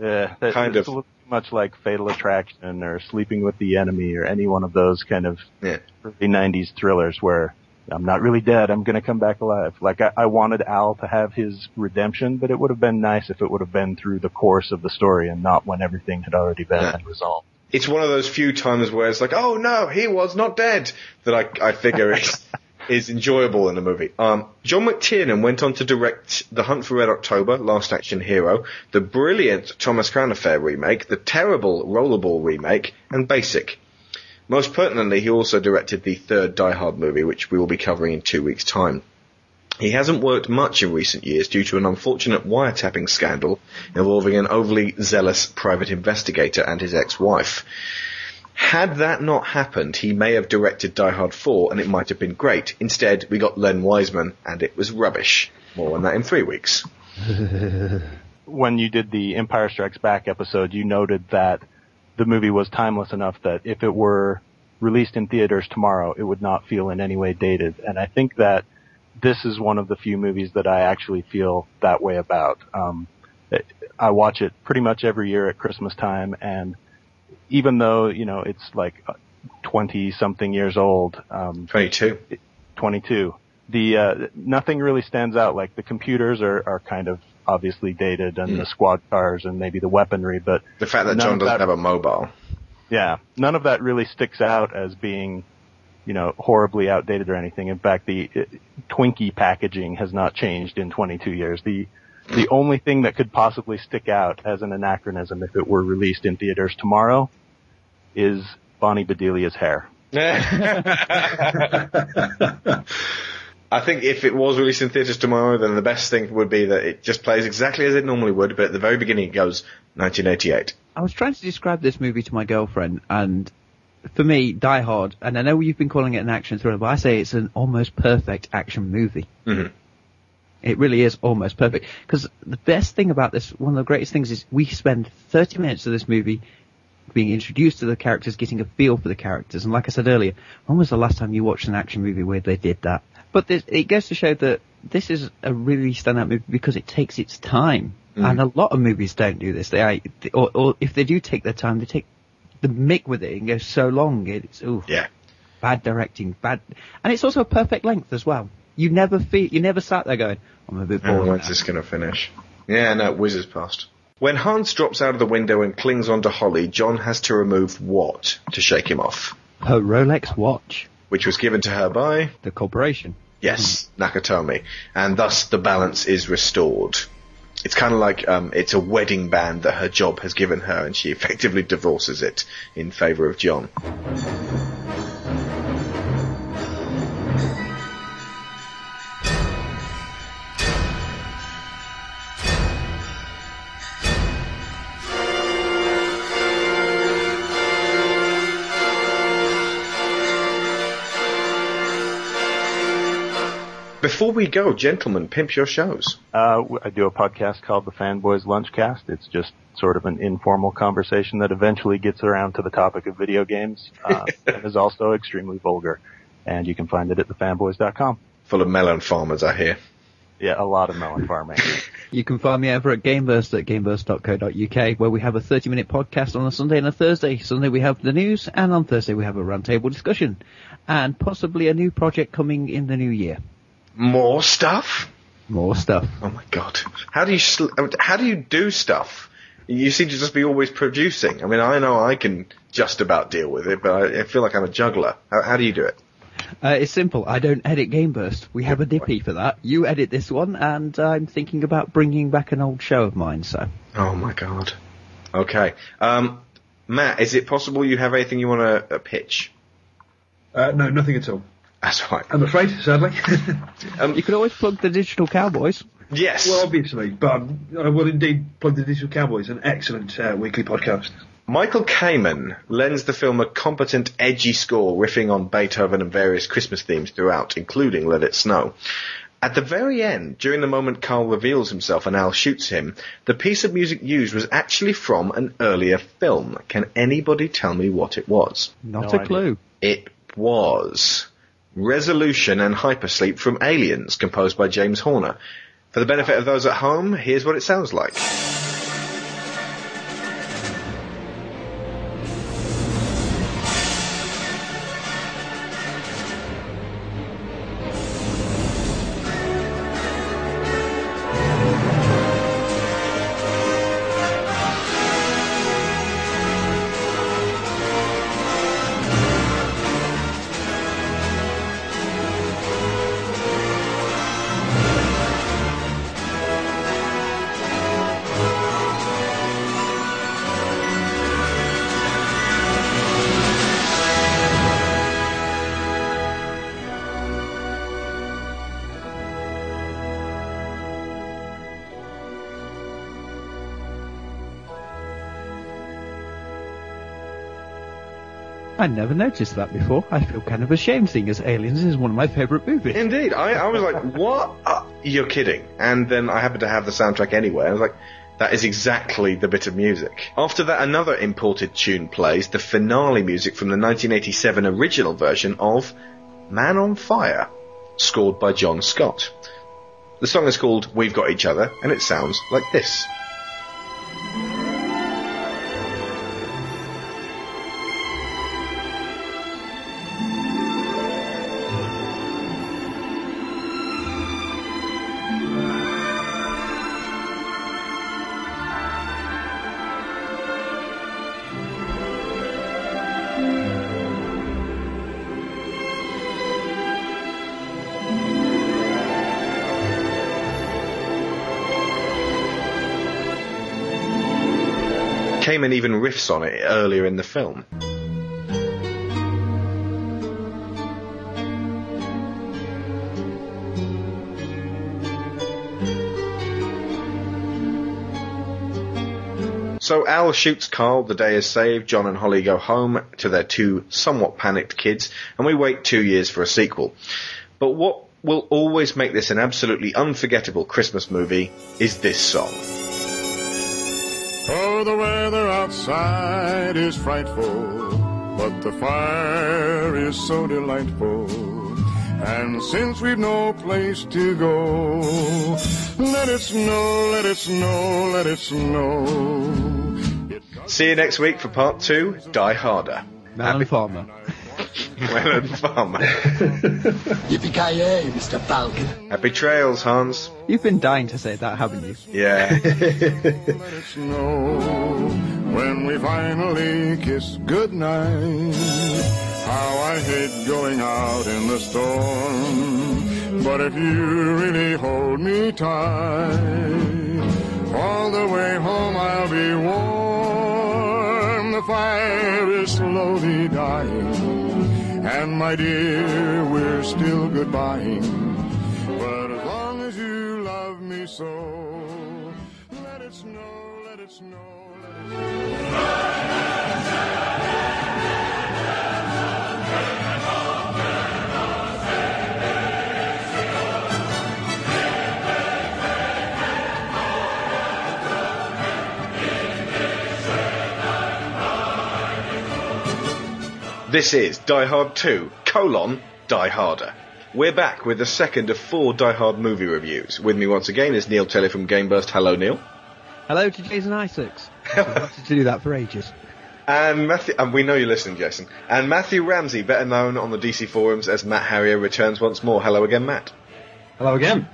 Yeah, that, Kind it's of. a little too much like Fatal Attraction or Sleeping with the Enemy or any one of those kind of Yeah. early '90s thrillers where I'm not really dead. I'm gonna come back alive. Like I, I wanted Al to have his redemption, but it would have been nice if it would have been through the course of the story and not when everything had already been Yeah. resolved. It's one of those few times where it's like, oh no, he was not dead, that I, I figure is, is enjoyable in a movie. Um, John McTiernan went on to direct The Hunt for Red October, Last Action Hero, the brilliant Thomas Crown Affair remake, the terrible Rollerball remake, and Basic. Most pertinently, he also directed the third Die Hard movie, which we will be covering in two weeks' time. He hasn't worked much in recent years due to an unfortunate wiretapping scandal involving an overly zealous private investigator and his ex-wife. Had that not happened, he may have directed Die Hard 4 and it might have been great. Instead, we got Len Wiseman and it was rubbish. More on that in three weeks. When you did the Empire Strikes Back episode, you noted that the movie was timeless enough that if it were released in theaters tomorrow, it would not feel in any way dated. And I think that this is one of the few movies that I actually feel that way about. Um, it- I watch it pretty much every year at Christmas time, and even though you know it's like twenty something years old, um, 22. 22. the uh, nothing really stands out. Like the computers are, are kind of obviously dated, and the squad cars, and maybe the weaponry, but The fact that John doesn't that- have a mobile. yeah, none of that really sticks out as being, you know, horribly outdated or anything. In fact, the uh, Twinkie packaging has not changed in 22 years. The the only thing that could possibly stick out as an anachronism if it were released in theaters tomorrow is Bonnie Bedelia's hair. I think if it was released in theatres tomorrow, then the best thing would be that it just plays exactly as it normally would, but at the very beginning it goes 1988. I was trying to describe this movie to my girlfriend, and for me, Die Hard, and I know you've been calling it an action thriller, but I say it's an almost perfect action movie. Mhm. It really is almost perfect. Because the best thing about this, one of the greatest things is we spend 30 minutes of this movie being introduced to the characters, getting a feel for the characters. And like I said earlier, when was the last time you watched an action movie where they did that? But this, it goes to show that this is a really standout movie because it takes its time. And a lot of movies don't do this. They, or, or if they do take their time, they take the mick with it and go so long. It's, ooh, Yeah. bad directing, bad, and it's also a perfect length as well. You never feel, you never sat there going, I'm a bit Oh, bored. when's this going to finish? Yeah, no, it whizzes past. When Hans drops out of the window and clings onto Holly, John has to remove what to shake him off? Her Rolex watch, Which was given to her by, the corporation. yes, Nakatomi. And thus the balance is restored. It's kind of like um, it's a wedding band that her job has given her, and she effectively divorces it in favour of John. Before we go, gentlemen, pimp your shows. Uh, w- I do a podcast called the Fanboys Lunchcast. It's just sort of an informal conversation that eventually gets around to the topic of video games, uh, and is also extremely vulgar. And you can find it at thefanboys.com. Full of melon farmers, I hear. Yeah, a lot of melon farming. You can find me over at Gameburst at gameburst.co.uk where we have a 30 minute podcast on a Sunday and a Thursday. Sunday we have the news and on Thursday we have a roundtable discussion and possibly a new project coming in the new year. More stuff? More stuff. Oh my god! How do you sl- how do you do stuff? You seem to just be always producing. I mean, I know I can just about deal with it, but I, I feel like I'm a juggler. How, how do you do it? Uh, it's simple. I don't edit Gameburst. We have a Dippy for that. You edit this one and I'm thinking about bringing back an old show of mine, so. Oh my god. Okay, um, Matt, is it possible you have anything you want to uh, pitch? Uh, no, nothing at all. That's right. I'm afraid, sadly. You could always plug the Digital Cowboys. Yes. well, obviously, but um, I will indeed plug the Digital Cowboys, an excellent uh, weekly podcast. Michael Kamen lends the film a competent, edgy score riffing on Beethoven and various Christmas themes throughout, including Let It Snow. At the very end, during the moment Carl reveals himself and Al shoots him, the piece of music used was actually from an earlier film. Can anybody tell me what it was? Not No a idea. clue. It was Resolution and Hypersleep from Aliens, composed by James Horner. For the benefit of those at home, here's what it sounds like. I never noticed that before. I feel kind of ashamed seeing as Aliens is one of my favourite movies. Indeed, I, I was like, "What? Uh, you're kidding!" And then I happened to have the soundtrack anyway. I was like, "That is exactly the bit of music." After that, another imported tune plays, the finale music from the 1987 original version of "Man on Fire," scored by John Scott. The song is called "We've Got Each Other," and it sounds like this. Riffs on it earlier in the film. So Al shoots Carl, the day is saved, John and Holly go home to their two somewhat panicked kids, and we wait two years for a sequel. But what will always make this an absolutely unforgettable Christmas movie is this song. Oh, the weather outside is frightful, but the fire is so delightful. And since we've no place to go, let it snow, let it snow, let it snow. See you next week for part two, Die Harder. Melon Farmer. Well, Farmer. Yippee-ki-yay, Mr. Falcon. Happy trails, Hans. You've been dying to say that, haven't you? Yeah. let it snow when we finally kiss goodnight. How I hate going out in the storm. But if you really hold me tight, all the way home I'll be warm. The fire is slowly dying. And my dear, we're still goodbying. But as long as you love me so, let it snow, let it snow, let it snow. This is Die Hard 2, colon, Die Harder. We're back with the second of four Die Hard movie reviews. With me once again is Neil Taylor from Gameburst. Hello, Neil. Hello to Jason Isaacs. I've wanted to do that for ages. And Matthew, and we know you're listening, Jason. And Matthew Ramsey, better known on the DC forums as Matt Harrier, returns once more. Hello again, Matt. Hello again.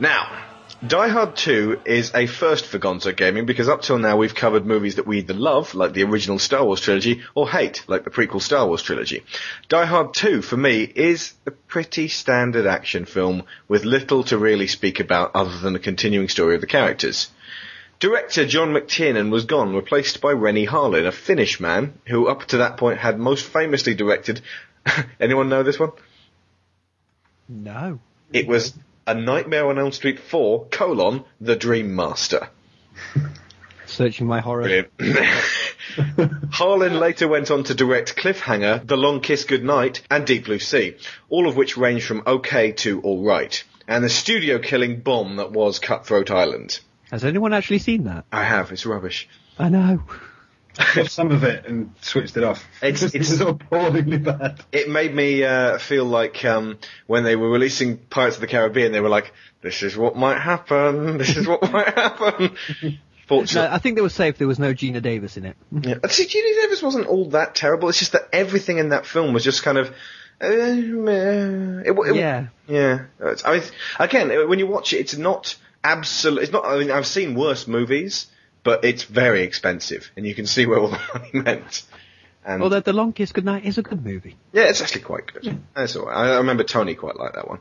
Now, Die Hard 2 is a first for Gonzo Gaming because up till now we've covered movies that we either love, like the original Star Wars trilogy, or hate, like the prequel Star Wars trilogy. Die Hard 2, for me, is a pretty standard action film with little to really speak about other than the continuing story of the characters. Director John McTiernan was gone, replaced by Renny Harlin, a Finnish man who up to that point had most famously directed. Anyone know this one? No. It was A Nightmare on Elm Street 4, colon, The Dream Master. Searching my horror. Harlin later went on to direct Cliffhanger, The Long Kiss Goodnight, and Deep Blue Sea, all of which range from okay to alright, and the studio killing bomb that was Cutthroat Island. Has anyone actually seen that? I have, it's rubbish. I know. Watched some of it and switched it off. It's- it's- it's appallingly bad. It made me uh, feel like um, when they were releasing Pirates of the Caribbean, they were like, this is what might happen, this is what might happen. No, Fortunately, I think they were safe there was no Geena Davis in it. Yeah. See, Geena Davis wasn't all that terrible. It's just that everything in that film was just kind of. Uh, it, it, Yeah. Yeah. I mean, again, when you watch it, it's not absolute. It's not. I mean, I've seen worse movies, but it's very expensive, and you can see where all the money went. And Although The Long Kiss Goodnight is a good movie. yeah, it's actually quite good. That's all right. I, I remember Tony quite liked that one.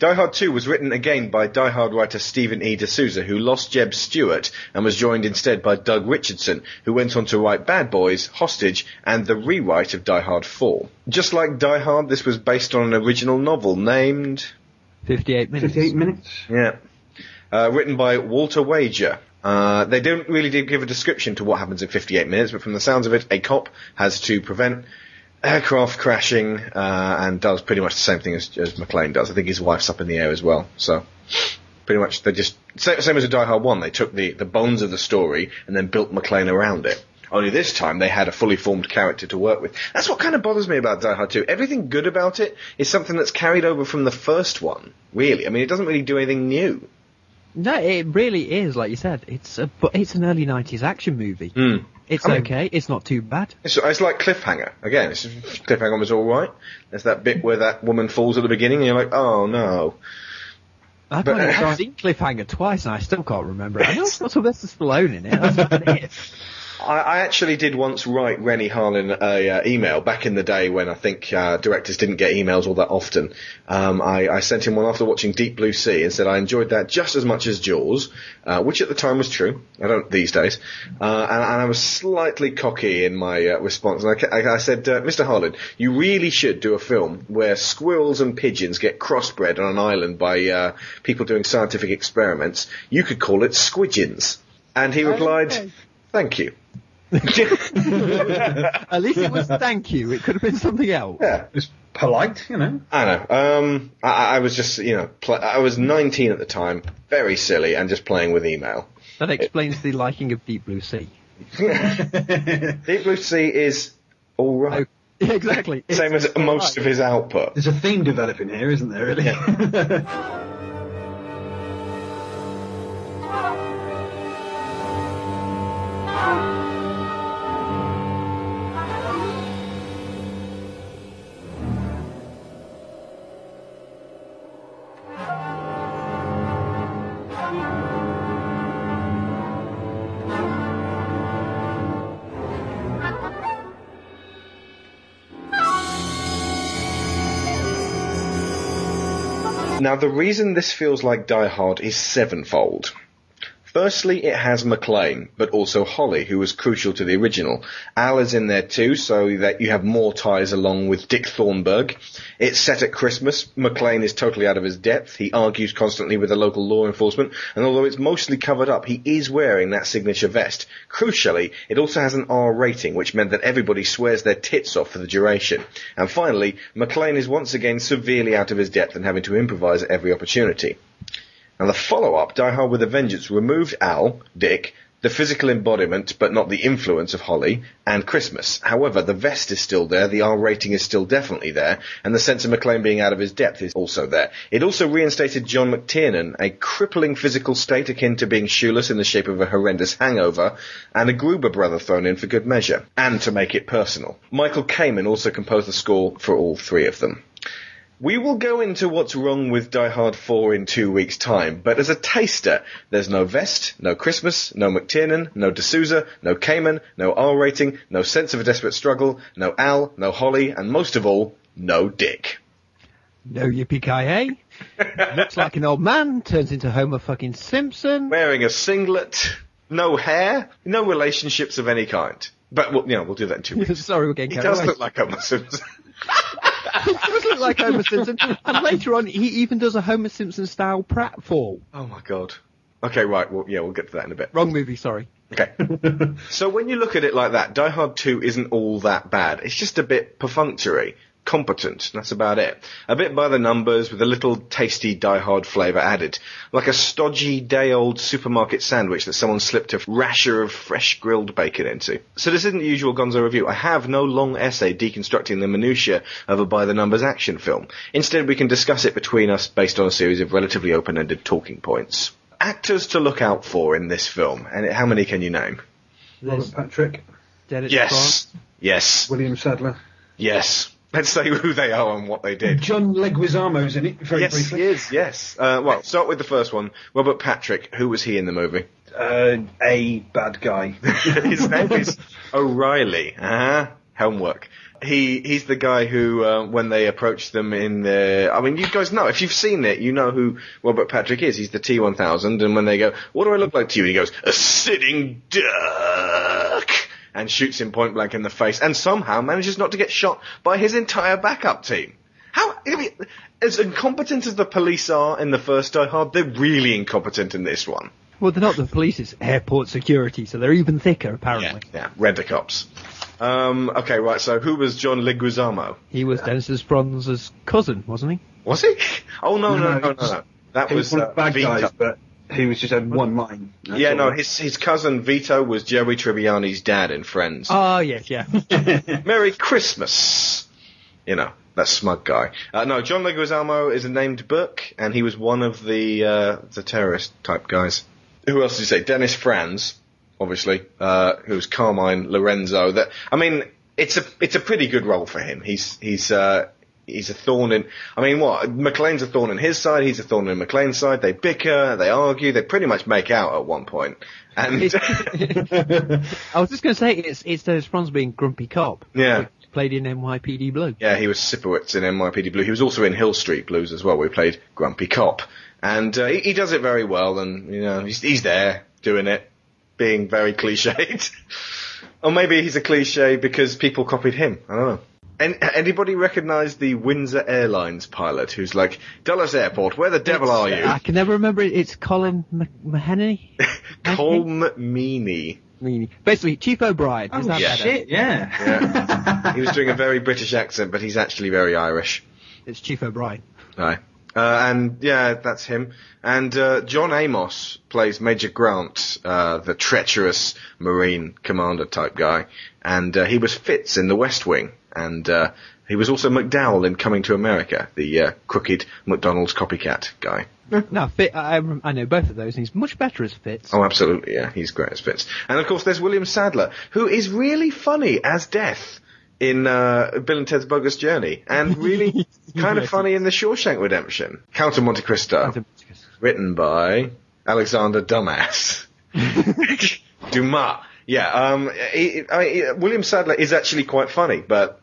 Die Hard 2 was written again by Die Hard writer Stephen E. D'Souza, who lost Jeb Stuart and was joined instead by Doug Richardson, who went on to write Bad Boys, Hostage, and the rewrite of Die Hard 4. Just like Die Hard, this was based on an original novel named 58 minutes. 58 minutes. yeah. Uh, written by Walter Wager. Uh, they don't really give a description to what happens in 58 minutes, but from the sounds of it, a cop has to prevent aircraft crashing uh, and does pretty much the same thing as, as McClane does. I think his wife's up in the air as well. So pretty much they just same, same as a Die Hard One. They took the the bones of the story and then built McClane around it. Only this time they had a fully formed character to work with. That's what kind of bothers me about Die Hard 2. Everything good about it is something that's carried over from the first one. Really, I mean, it doesn't really do anything new. No, it really is, like you said. It's a, but it's an early 90s action movie. Hmm. It's I mean- okay. It's not too bad. It's, it's like Cliffhanger. Again, it's, Cliffhanger was alright. There's that bit where that woman falls at the beginning and you're like, oh no. I've, But- I've seen Cliffhanger twice and I still can't remember it. I know it's got Sylvester Stallone in it. That's about it. I, I actually did once write Renny Harlin a uh, email back in the day when I think uh, directors didn't get emails all that often. Um, I, I sent him one after watching Deep Blue Sea and said I enjoyed that just as much as Jaws, uh, which at the time was true. I don't these days, uh, and, and I was slightly cocky in my uh, response. And I, I, I said, uh, Mr. Harlin, you really should do a film where squirrels and pigeons get crossbred on an island by uh, people doing scientific experiments. You could call it Squidgins. And he replied, "Thank you." At least it was thank you. It could have been something else. Yeah. It's polite, you know. I know. Um, I, I was just, you know, pl- I was 19 at the time, very silly, and just playing with email. That explains the liking of Deep Blue Sea. Deep Blue Sea is all right. Yeah, exactly. Same It's as most of his output. There's a theme developing here, isn't there? Really. Now, the reason this feels like Die Hard is sevenfold. Firstly, it has McClane, but also Holly, who was crucial to the original. Al is in there too, so that you have more ties along with Dick Thornburg. It's set at Christmas. McClane is totally out of his depth. He argues constantly with the local law enforcement, and although it's mostly covered up, he is wearing that signature vest. Crucially, it also has an R rating, which meant that everybody swears their tits off for the duration. And finally, McClane is once again severely out of his depth and having to improvise at every opportunity. Now the follow-up, Die Hard with a Vengeance, removed Al, Dick, the physical embodiment but not the influence of Holly, and Christmas. However, the vest is still there, the R rating is still definitely there, and the sense of McClane being out of his depth is also there. It also reinstated John McTiernan, a crippling physical state akin to being shoeless in the shape of a horrendous hangover, and a Gruber brother thrown in for good measure, and to make it personal. Michael Kamen also composed the score for all three of them. We will go into what's wrong with Die Hard 4 in two weeks' time, but as a taster, there's no vest, no Christmas, no McTiernan, no de Souza, no Kamen, no R rating, no sense of a desperate struggle, no Al, no Holly, and most of all, no Dick. No yippee Looks like an old man, turns into Homer fucking Simpson. Wearing a singlet, no hair, no relationships of any kind. But, well, you know, we'll do that in two weeks. Sorry, we're getting He does away. look like Homer Simpson. He does look like Homer Simpson. And later on, he even does a Homer Simpson style pratfall. oh my god. Okay, right, well, yeah, we'll get to that in a bit. Wrong movie, sorry. Okay. so when you look at it like that, Die Hard 2 isn't all that bad. It's just a bit perfunctory, competent, that's about it. A bit by the numbers with a little tasty Die Hard flavour added. Like a stodgy, day-old supermarket sandwich that someone slipped a rasher of fresh grilled bacon into. So this isn't the usual Gonzo review. I have no long essay deconstructing the minutiae of a by-the-numbers action film. Instead, we can discuss it between us based on a series of relatively open-ended talking points. Actors to look out for in this film, and how many can you name? Robert Patrick, Dennis Yes. Yes. William Sadler, Yes. Let's say who they are and what they did. John Leguizamo's in it. Very yes, briefly. he is, yes. Uh, well, start with the first one. Robert Patrick. Who was he in the movie? Uh, a bad guy. His name is O'Reilly. Uh-huh. Homework. He he's the guy who uh, when they approach them in the I mean you guys know if you've seen it you know who Robert Patrick is he's the T1000 and when they go what do I look like to you he goes a sitting duck and shoots him point blank in the face and somehow manages not to get shot by his entire backup team how I mean, as incompetent as the police are in the first Die Hard they're really incompetent in this one Well, they're not the police, it's airport security, so they're even thicker, apparently. yeah rent cops um, okay right so who was John Leguizamo He was Dennis Franz's cousin, wasn't he? Was he? Oh no, no, No, no, no, no. That He was was one uh, of the bad Vito. guys, but he was just had one line. That's yeah, all. no, his his cousin Vito was Joey Tribbiani's dad in Friends. Oh, yes, yeah. Merry Christmas. You know, that smug guy. Uh, no, John Leguizamo is a named book, and he was one of the uh, the terrorist type guys. Who else did you say? Dennis Franz, obviously, uh, who's Carmine Lorenzo. That I mean, it's a it's a pretty good role for him. He's he's uh, He's a thorn in. I mean, what? McClane's a thorn in his side. He's a thorn in McClane's side. They bicker. They argue. They pretty much make out at one point. And I was just going to say it's it's Dennis Franz being grumpy cop. Yeah. Played in NYPD Blue. yeah, he was Sipowicz in NYPD Blue. He was also in Hill Street Blues as well. where he played Grumpy Cop, and uh, he, he does it very well. And you know, he's he's there doing it, being very cliched. or maybe he's a cliche because people copied him. I don't know. And anybody recognise the Windsor Airlines pilot who's like, Dulles Airport, where the devil are you? I can never remember it. It's Colin Mc- Mahoney. Colm Meaney. Meany. Basically, Chief O'Brien. Is Oh that better? shit! Yeah. Yeah. he was doing a very British accent, but he's actually very Irish. It's Chief O'Brien. Aye. Uh, and yeah, that's him. And uh, John Amos plays Major Grant, uh, the treacherous Marine commander type guy. And uh, he was Fitz in The West Wing. And uh, he was also McDowell in Coming to America, the uh, crooked McDonald's copycat guy. No, Fit, I, I know both of those, and he's much better as Fitz. Oh, absolutely, yeah, he's great as Fitz. And of course, there's William Sadler, who is really funny as Death in uh, Bill and Ted's Bogus Journey, and really kind of funny in The Shawshank Redemption. Count of Monte Cristo, written by Alexander Dumbass Dumas. Yeah, um, he, I mean, William Sadler is actually quite funny, but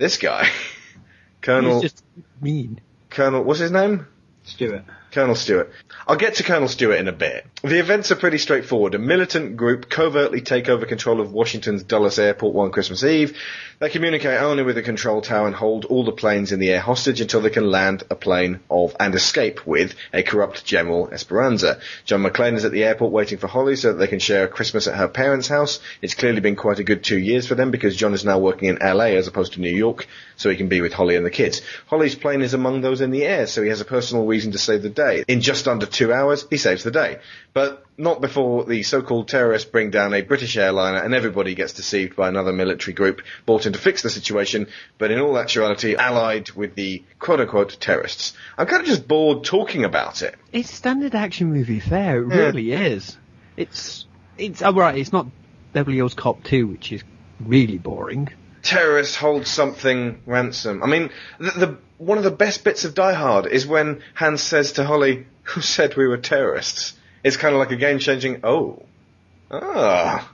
this guy, Colonel, He's just mean. Colonel, what's his name? Stuart. Colonel Stuart. I'll get to Colonel Stuart in a bit. The events are pretty straightforward. A militant group covertly take over control of Washington's Dulles Airport one Christmas Eve. They communicate only with the control tower and hold all the planes in the air hostage until they can land a plane of and escape with a corrupt General Esperanza. John McClane is at the airport waiting for Holly so that they can share a Christmas at her parents' house. It's clearly been quite a good two years for them because John is now working in LA as opposed to New York, so he can be with Holly and the kids. Holly's plane is among those in the air, so he has a personal reason to save the day. In just under two hours, he saves the day. But not before the so-called terrorists bring down a British airliner and everybody gets deceived by another military group brought in to fix the situation, but in all actuality allied with the quote-unquote terrorists. I'm kind of just bored talking about it. It's standard action movie fare. It Yeah. really is. It's it's oh, right. It's not Beverly Hills Cop 2, which is really boring. terrorists hold something ransom. I mean, the, the one of the best bits of Die Hard is when Hans says to Holly, "Who said we were terrorists?" It's kind of like a game-changing. Oh, ah.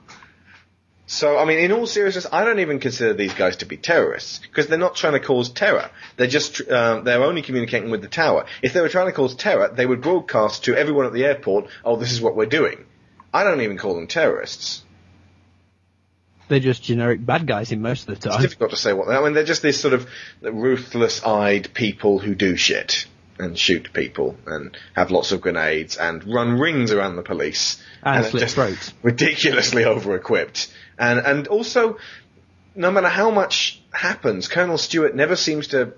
So, I mean, in all seriousness, I don't even consider these guys to be terrorists because they're not trying to cause terror. They're just um, they're only communicating with the tower. If they were trying to cause terror, they would broadcast to everyone at the airport, "Oh, this is what we're doing." I don't even call them terrorists. They're just generic bad guys in most of the time. It's difficult to say what. They are. I mean, they're just these sort of ruthless-eyed people who do shit and shoot people and have lots of grenades and run rings around the police And slit just throats. ridiculously over-equipped. And and also, no matter how much happens, Colonel Stuart never seems to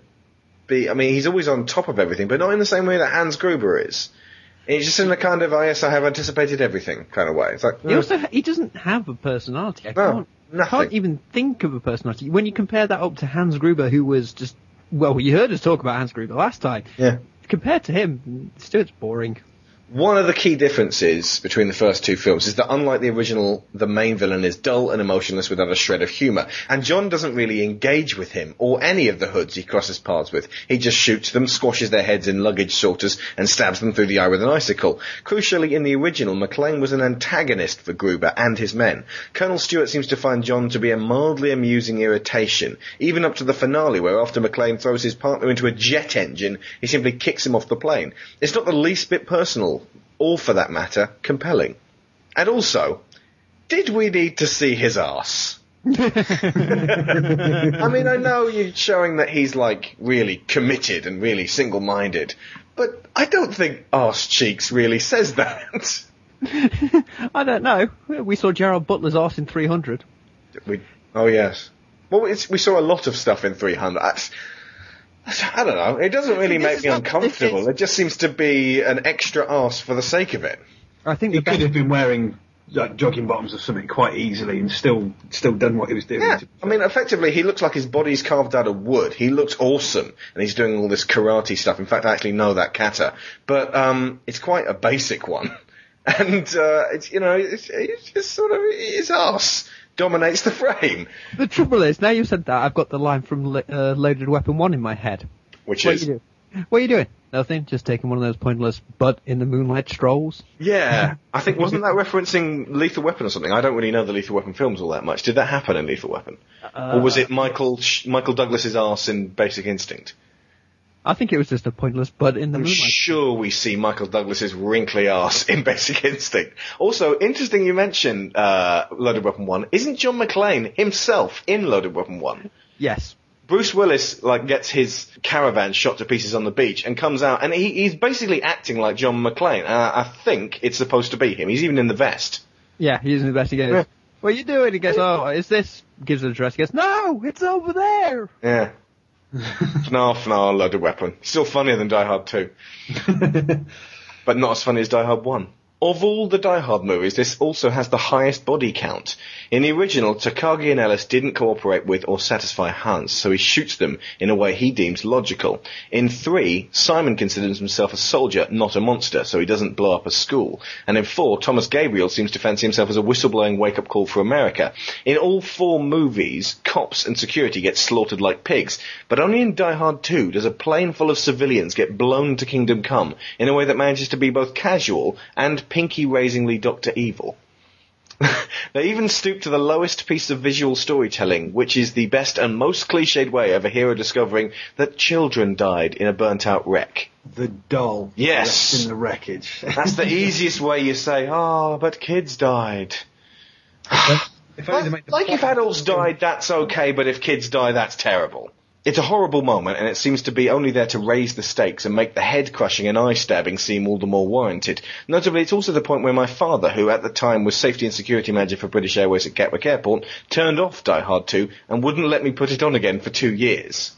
be. I mean, he's always on top of everything, but not in the same way that Hans Gruber is. He's just in a kind of, oh yes, I have anticipated everything kind of way. It's like, He also he doesn't have a personality. I No, can't, nothing. can't even think of a personality. When you compare that up to Hans Gruber, who was just well, you heard us talk about Hans Gruber last time. yeah. Compared to him, Stuart's boring. One of the key differences between the first two films is that unlike the original, the main villain is dull and emotionless without a shred of humour. And John doesn't really engage with him or any of the hoods he crosses paths with. He just shoots them, squashes their heads in luggage sorters, and stabs them through the eye with an icicle. Crucially, in the original, McClane was an antagonist for Gruber and his men. Colonel Stuart seems to find John to be a mildly amusing irritation, even up to the finale where after McClane throws his partner into a jet engine, he simply kicks him off the plane. It's not the least bit personal, or for that matter, compelling. And also, did we need to see his ass? I mean, I know you're showing that he's like really committed and really single-minded, but I don't think arse cheeks really says that. I don't know. We saw Gerard Butler's arse in 300. we, oh yes. Well, it's, we saw a lot of stuff in 300. I, I don't know. It doesn't really make me not- uncomfortable. this It just seems to be an extra arse for the sake of it. I think He could best, have been wearing like jogging bottoms or something quite easily and still still done what he was doing. Yeah, I mean, effectively, he looks like his body's carved out of wood. He looks awesome, and he's doing all this karate stuff. In fact, I actually know that kata, but um, it's quite a basic one, and uh, it's you know, it's, it's just sort of his ass dominates the frame. The trouble is, now you've said that, I've got the line from uh, Loaded Weapon 1 in my head. Which What is, are you doing? What are you doing? Nothing, just taking one of those pointless butt in the moonlight strolls. yeah, I think wasn't that referencing Lethal Weapon or something? I don't really know the Lethal Weapon films all that much. Did that happen in Lethal Weapon, or was it Michael Sh- Michael Douglas's arse in Basic Instinct? I think it was just a pointless butt in the I'm sure we see Michael Douglas's wrinkly ass in Basic Instinct. Also, interesting you mentioned uh, Loaded Weapon One. Isn't John McClane himself in Loaded Weapon One? Yes. Bruce Willis like gets his caravan shot to pieces on the beach and comes out, and he, he's basically acting like John McClane. Uh, I think it's supposed to be him. He's even in the vest. Yeah, he's an investigator. Yeah. What are you doing? He goes, oh, is this? Gives an address. He goes, no, it's over there. Yeah. Fnar fnar, loaded weapon. Still funnier than Die Hard 2. but not as funny as Die Hard 1. Of all the Die Hard movies, this also has the highest body count. In the original, Takagi and Ellis didn't cooperate with or satisfy Hans, so he shoots them in a way he deems logical. In 3, Simon considers himself a soldier, not a monster, so he doesn't blow up a school. And in 4, Thomas Gabriel seems to fancy himself as a whistleblowing wake-up call for America. In all four movies, cops and security get slaughtered like pigs, but only in Die Hard 2 does a plane full of civilians get blown to Kingdom Come in a way that manages to be both casual and pinky-raisingly Dr. Evil. they even stoop to the lowest piece of visual storytelling, which is the best and most cliched way of a hero discovering that children died in a burnt-out wreck. The doll. Yes. left in the wreckage. That's the easiest way you say, oh, but kids died. if only to make Like, like if adults died, that's okay, but if kids die, that's terrible. It's a horrible moment, and it seems to be only there to raise the stakes and make the head crushing and eye stabbing seem all the more warranted. Notably, it's also the point where my father, who at the time was safety and security manager for British Airways at Gatwick Airport, turned off Die Hard 2 and wouldn't let me put it on again for two years.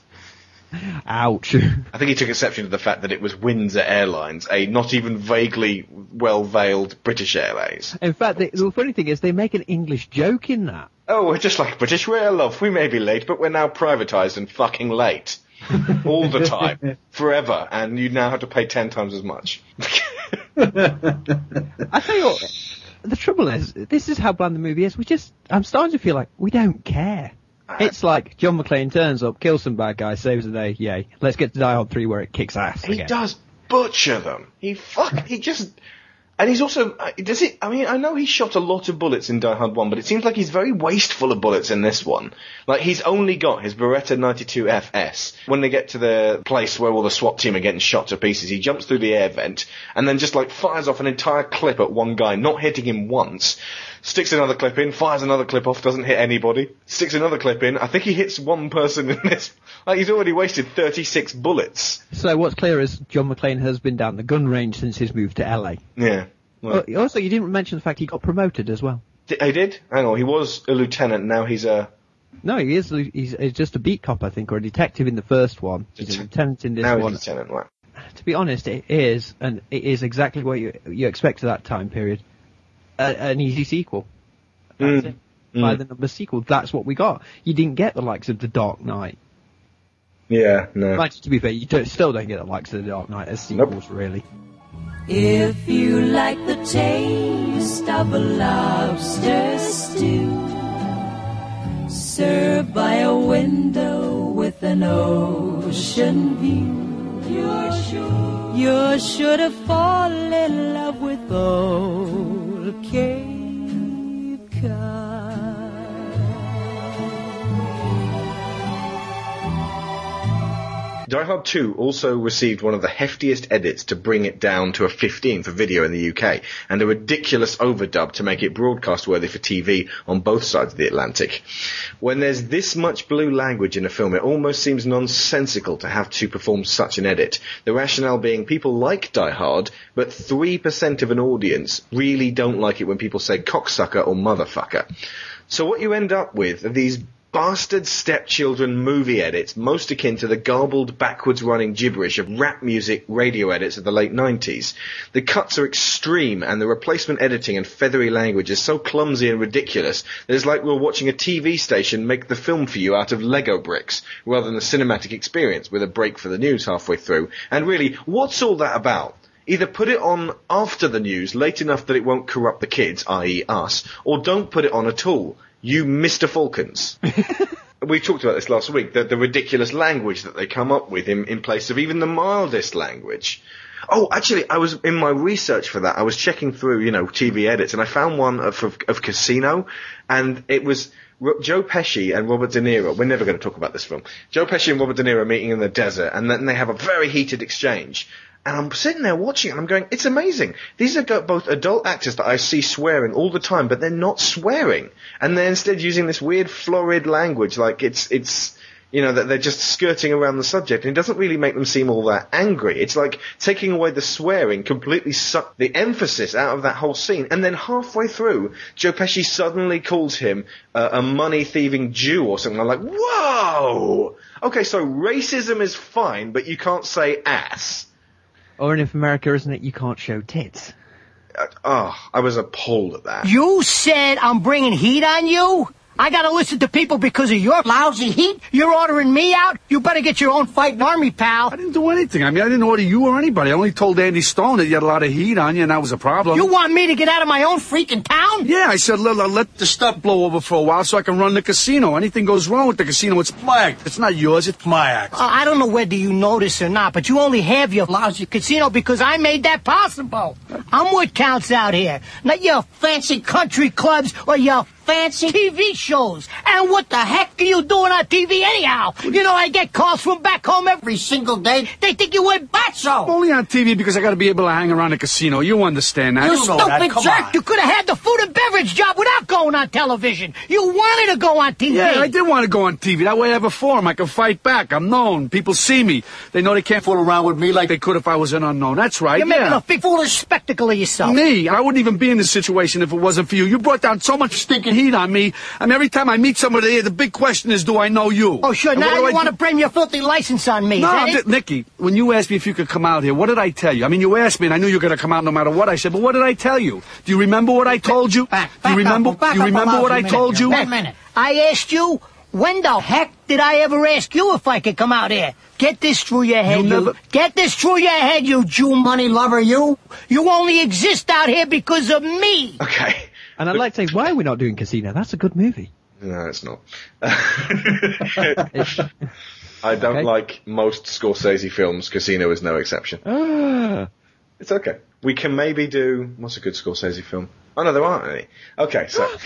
Ouch. I think he took exception to the fact that it was Windsor Airlines, a not even vaguely well-veiled British Airways. in fact, the, the funny thing is they make an English joke in that. Oh, we're just like British Rail, love. We may be late, but we're now privatised and fucking late. All the time. Forever. And you now have to pay ten times as much. I tell you what, the trouble is, this is how bland the movie is. We just, I'm starting to feel like we don't care. Uh, it's like John McClane turns up, kills some bad guy, saves the day, yay. Let's get to Die Hard 3 where it kicks ass he again. does butcher them. He fuck, he just, and he's also, uh, does it, I mean, I know he shot a lot of bullets in Die Hard 1, but it seems like he's very wasteful of bullets in this one. Like, he's only got his Beretta 92 FS. When they get to the place where all the SWAT team are getting shot to pieces, he jumps through the air vent, and then just like fires off an entire clip at one guy, not hitting him once. Sticks another clip in, fires another clip off, doesn't hit anybody. Sticks another clip in, I think he hits one person in this. Like, he's already wasted 36 bullets. So what's clear is John McClane has been down the gun range since his move to LA. Yeah. Well, Well, also, you didn't mention the fact he got promoted as well. He did? Hang on, he was a lieutenant, now he's a. No, he is. He's, he's just a beat cop, I think, or a detective in the first one. He's a lieutenant in this now one. he's a lieutenant, right. To be honest, it is, and it is exactly what you you expect at that time period. A, an easy sequel. That's Mm. it. By the number sequel, that's what we got. You didn't get the likes of The Dark Knight. Yeah, no. Mind you, to be fair, you don't, still don't get the likes of The Dark Knight as Nope. sequels, really. If you like the taste of a lobster stew, served by a window with an ocean view, you're sure, you're sure to fall in love with old Cape Die Hard 2 also received one of the heftiest edits to bring it down to a 15 for video in the UK, and a ridiculous overdub to make it broadcast worthy for TV on both sides of the Atlantic. When there's this much blue language in a film, it almost seems nonsensical to have to perform such an edit. The rationale being people like Die Hard, but 3% of an audience really don't like it when people say cocksucker or motherfucker. So what you end up with are these bastard stepchildren movie edits, most akin to the garbled, backwards running gibberish of rap music radio edits of the late 90s. The cuts are extreme, and the replacement editing and feathery language is so clumsy and ridiculous that it's like we we're watching a TV station make the film for you out of Lego bricks, rather than a cinematic experience with a break for the news halfway through. And really, what's all that about? Either put it on after the news, late enough that it won't corrupt the kids, i.e. us, or don't put it on at all. You Mr. Falcons. we talked about this last week, the, the ridiculous language that they come up with in, in place of even the mildest language. Oh, actually, I was in my research for that. I was checking through, you know, TV edits, and I found one of, of, of Casino, and it was Joe Pesci and Robert De Niro. We're never going to talk about this film. Joe Pesci and Robert De Niro meeting in the desert, and then they have a very heated exchange. And I'm sitting there watching, and I'm going, it's amazing. These are both adult actors that I see swearing all the time, but they're not swearing, and they're instead using this weird florid language, like it's it's you know, that they're just skirting around the subject, and it doesn't really make them seem all that angry. It's like taking away the swearing completely sucked the emphasis out of that whole scene, and then halfway through, Joe Pesci suddenly calls him uh, a money thieving Jew or something. I'm like, whoa! Okay, so racism is fine, but you can't say ass. Or in if America, isn't it? You can't show tits. Uh, oh, I was appalled at that. You said I'm bringing heat on you? I gotta listen to people because of your lousy heat? You're ordering me out? You better get your own fighting army, pal. I didn't do anything. I mean, I didn't order you or anybody. I only told Andy Stone that you had a lot of heat on you, and that was a problem. You want me to get out of my own freaking town? Yeah, I said, let, let- the stuff blow over for a while so I can run the casino. Anything goes wrong with the casino, it's my act. It's not yours, it's my act. Uh, I don't know whether you know this or not, but you only have your lousy casino because I made that possible. I'm what counts out here, not your fancy country clubs or your fancy TV shows. And what the heck are you doing on TV anyhow? You know, I get calls from back home every single day. They think you went I'm only on TV because I gotta be able to hang around the casino. You understand that. You know that. stupid Come jerk! on. You could have had the food and beverage job without going on television. You wanted to go on TV. Yeah, I did want to go on TV. That way I have a forum. I can fight back. I'm known. People see me. They know they can't fool around with me like they could if I was an unknown. That's right. You're making a big foolish spectacle of yourself. Me, I wouldn't even be in this situation if it wasn't for you. You brought down so much stinking heat on me. I mean, every time I meet somebody here, the big question is, do I know you? Oh, sure. And Now you I want do- to blame your filthy license on me. No, is that I'm it? just, Nikki, when you asked me if you could come out here, what did I tell you? I mean, you asked me, and I knew you were going to come out no matter what I said, but what did I tell you? Do you remember what I told you? Back, do back you remember? Up, back do you up remember about what a I minute told you? Wait a minute. I asked you, when the heck did I ever ask you if I could come out here? Get this through your head, you. never- Get this through your head, you Jew money lover, you. You only exist out here because of me. Okay. And I'd like to say, why are we not doing Casino? That's a good movie. No, it's not. I don't Okay. like most Scorsese films. Casino is no exception. Ah. It's okay. We can maybe do what's a good Scorsese film? Oh no, there aren't any. Okay, so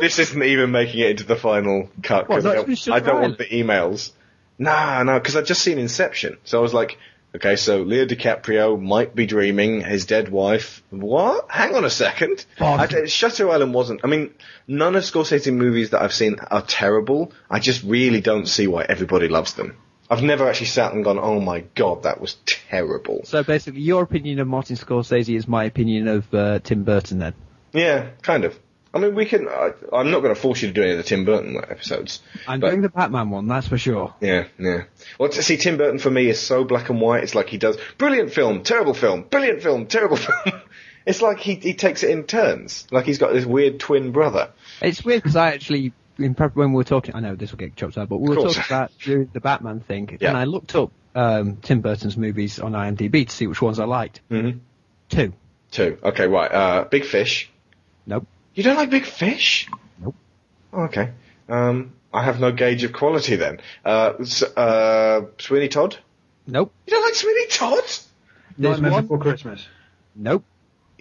this isn't even making it into the final cut What, because I, don't- I don't want the emails. Nah, no, because I've just seen Inception, so I was like, okay, so Leo DiCaprio might be dreaming his dead wife. What? Hang on a second. I, d- Shutter Island wasn't. I mean, none of Scorsese movies that I've seen are terrible. I just really don't see why everybody loves them. I've never actually sat and gone, oh my god, that was terrible. so basically, your opinion of Martin Scorsese is my opinion of uh, Tim Burton then. Yeah, kind of. I mean, we can. I, I'm not going to force you to do any of the Tim Burton episodes. I'm but- doing the Batman one, that's for sure. Yeah, yeah. Well, to see Tim Burton for me is so black and white. It's like he does brilliant film, terrible film, brilliant film, terrible film. it's like he he takes it in turns. Like he's got this weird twin brother. It's weird because I actually, in prep, when we were talking, I know this will get chopped out, but we were talking about the, the Batman thing, Yeah. and I looked up um, Tim Burton's movies on IMDb to see which ones I liked. Mhm. Two. Two. Okay, right. Uh, Big Fish. Nope. You don't like Big Fish? Nope. Oh, okay. Um, I have no gauge of quality then. Uh, s- uh, Sweeney Todd. Nope. You don't like Sweeney Todd? There's Nightmare one. Before Christmas. Nope.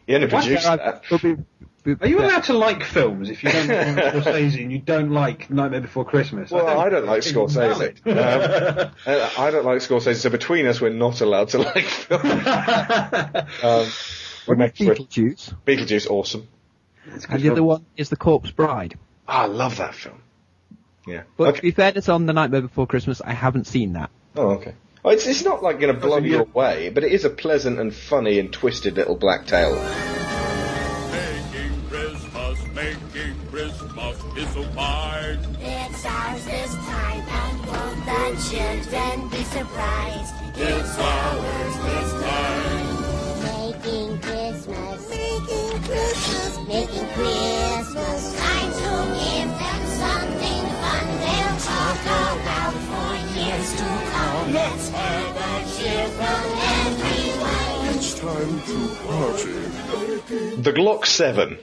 He only What? produced are- that. there'll be- be- Are you allowed to like films if you don't like Scorsese and you don't like Nightmare Before Christmas? Well, I don't like think Scorsese. Um, uh, I don't like Scorsese, so between us, we're not allowed to like film. um, we make for Beetlejuice. Beetlejuice, awesome. And the other one is The Corpse Bride. Ah, I love that film. Yeah. But to okay. be fair, it's on The Nightmare Before Christmas. I haven't seen that. Oh, okay. Oh, it's, it's not like going to blow so you you- away, but it is a pleasant and funny and twisted little black tale. Making Christmas, making Christmas is so fine. It's ours this time, and won't the children be surprised? It's ours this time. Making Christmas. Time to give them something fun. They'll talk about for years to come. Let's have a cheer from everyone. It's time to party. The Glock 7.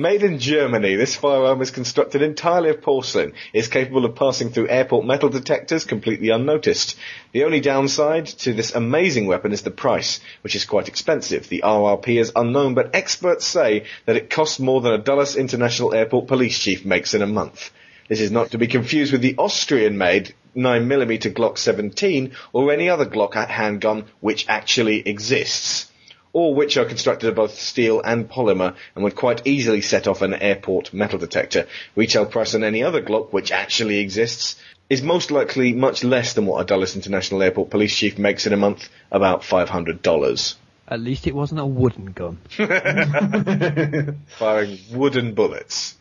Made in Germany, this firearm is constructed entirely of porcelain. It's capable of passing through airport metal detectors completely unnoticed. The only downside to this amazing weapon is the price, which is quite expensive. The RRP is unknown, but experts say that it costs more than a Dulles International Airport police chief makes in a month. This is not to be confused with the Austrian-made 9mm Glock 17 or any other Glock handgun which actually exists or which are constructed of both steel and polymer and would quite easily set off an airport metal detector. Retail price on any other Glock, which actually exists, is most likely much less than what a Dulles International Airport police chief makes in a month, about $500. At least it wasn't a wooden gun. Firing wooden bullets.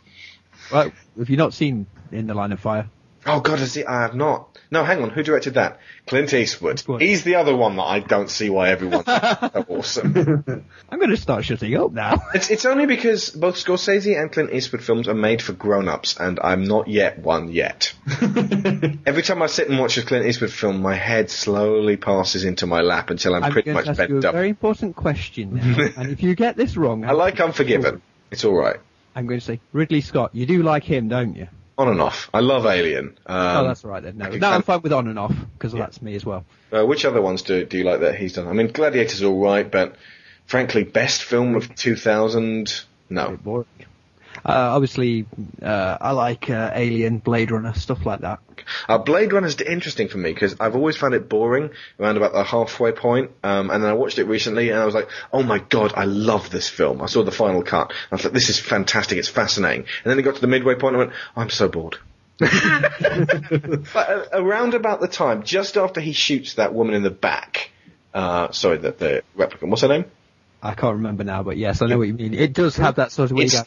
Right, have you not seen In the Line of Fire? Oh god, I see, I have not. No, hang on. Who directed that? Clint Eastwood. He's the other one that I don't see why everyone's so awesome. I'm going to start shutting up now. It's, it's only because both Scorsese and Clint Eastwood films are made for grown-ups, and I'm not yet one yet. Every time I sit and watch a Clint Eastwood film, my head slowly passes into my lap until I'm, I'm pretty going much to ask you bent a up. very important question now, and if you get this wrong, I like Unforgiven. It's alright. I'm going to say Ridley Scott. You do like him, don't you? On and off. I love Alien. Um, oh, that's all right then. No, no I'm fine with on and off because that's me as well. Uh, which other ones do do you like that he's done? I mean, Gladiator's all right, but frankly, best film of 2000, no. Uh, obviously, uh, I like uh, Alien, Blade Runner, stuff like that. Uh, Blade is interesting for me because I've always found it boring around about the halfway point. Um, and then I watched it recently and I was like, oh my god, I love this film. I saw the final cut. I thought, this is fantastic. It's fascinating. And then it got to the midway point and I went, I'm so bored. but uh, around about the time, just after he shoots that woman in the back, uh, sorry, the, the replicant, what's her name? I can't remember now, but yes, I know what you mean. It does have that sort of. It's-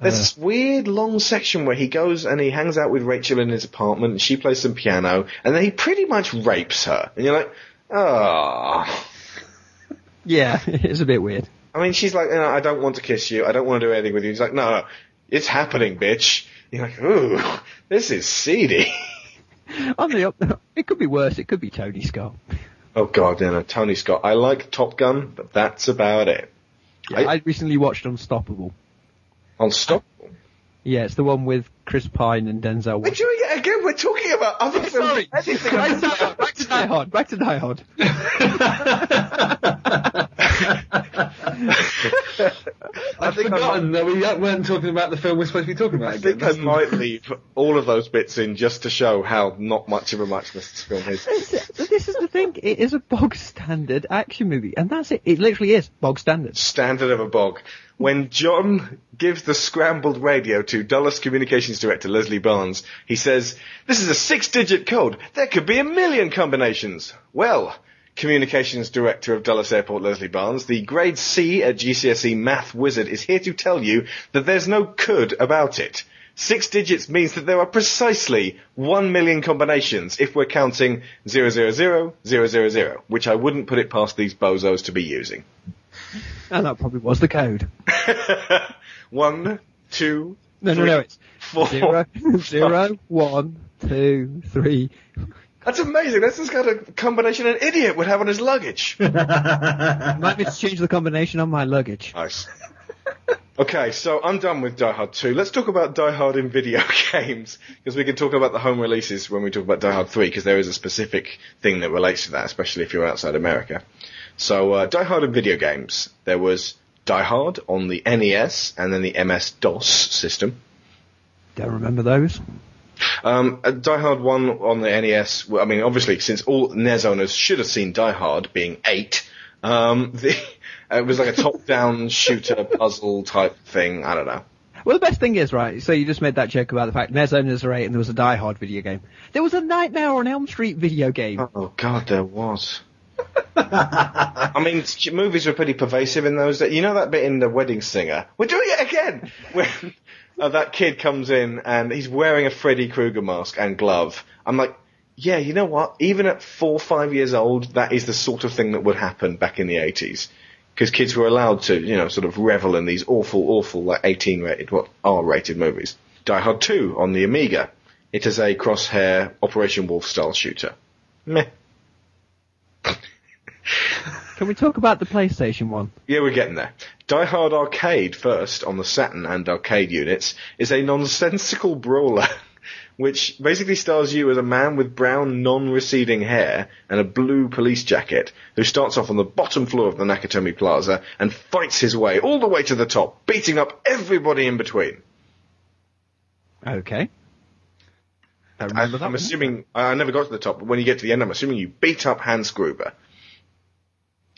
There's uh. this weird long section where he goes and he hangs out with Rachel in his apartment and she plays some piano and then he pretty much rapes her. And you're like, oh. Yeah, it's a bit weird. I mean, she's like, I don't want to kiss you. I don't want to do anything with you. He's like, no, no, it's happening, bitch. You're like, ooh, this is seedy. On the up, it could be worse. It could be Tony Scott. Oh god, you know, Tony Scott. I like Top Gun, but that's about it. Yeah, I, recently watched Unstoppable. Unstoppable? Yeah, it's the one with Chris Pine and Denzel. We're doing it again. We're talking about other films. Sorry. Back to, back to Die Hard. Back to Die Hard. I've forgotten that we weren't talking about the film we're supposed to be talking about I again. think I might leave all of those bits in just to show how not much of a muchness this film is. this is the thing. It is a bog standard action movie, and that's it. It literally is bog standard. Standard of a bog. When John gives the scrambled radio to Dulles Communications Director Leslie Barnes, he says, This is a six digit code. There could be a million combinations. Well, Communications Director of Dulles Airport Leslie Barnes, the grade C at GCSE math wizard is here to tell you that there's no could about it. Six digits means that there are precisely one million combinations if we're counting 000, which I wouldn't put it past these bozos to be using. And that probably was the code. One, two, No, no, three, no. It's four, zero, zero, one, two, three. That's amazing. That's the kind of combination an idiot would have on his luggage. Might need to change the combination on my luggage. Nice. Okay, so I'm done with Die Hard 2. Let's talk about Die Hard in video games, because we can talk about the home releases when we talk about Die Hard 3, because there is a specific thing that relates to that, especially if you're outside America. So, uh, Die Hard in video games. There was Die Hard on the NES and then the MS-DOS system. Don't remember those. Um, uh, Die Hard 1 on the NES, I mean, obviously, since all NES owners should have seen Die Hard being 8, um, the, it was like a top-down shooter puzzle type thing, I don't know. Well, the best thing is, right, so you just made that joke about the fact NES owners are eight and there was a Die Hard video game. There was a Nightmare on Elm Street video game. Oh god, there was. I mean, movies were pretty pervasive in those days. You know that bit in The Wedding Singer? We're doing it again! When uh, that kid comes in and he's wearing a Freddy Krueger mask and glove. I'm like, yeah, you know what? Even at four, five years old, that is the sort of thing that would happen back in the 80s. Because kids were allowed to, you know, sort of revel in these awful, awful, like 18 rated, what, R-rated movies. Die Hard 2 on the Amiga. It is a crosshair Operation Wolf style shooter. Meh. Can we talk about the PlayStation one? Yeah, we're getting there. Die Hard Arcade first on the Saturn and arcade units is a nonsensical brawler. Which basically stars you as a man with brown, non-receding hair and a blue police jacket who starts off on the bottom floor of the Nakatomi Plaza and fights his way all the way to the top, beating up everybody in between. Okay. I I, remember that I'm one. assuming I never got to the top, but when you get to the end, I'm assuming you beat up Hans Gruber.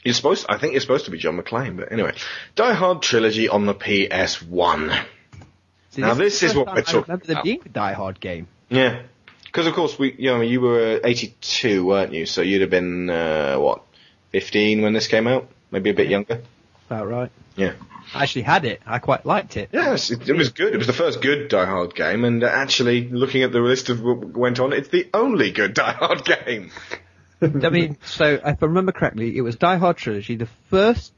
You're supposed, I think you're supposed to be John McClane, but anyway, Die Hard trilogy on the PS1. See, now this is what we're I talking remember about. being a Die Hard game. Yeah, because of course we, you know, you were 82, weren't you? So you'd have been uh, what, 15 when this came out, maybe a bit younger. About right. Yeah. I actually had it. I quite liked it. Yes, it, it was good. It was the first good Die Hard game, and uh, actually, looking at the list of what went on, it's the only good Die Hard game. I mean, so if I remember correctly, it was Die Hard trilogy. The first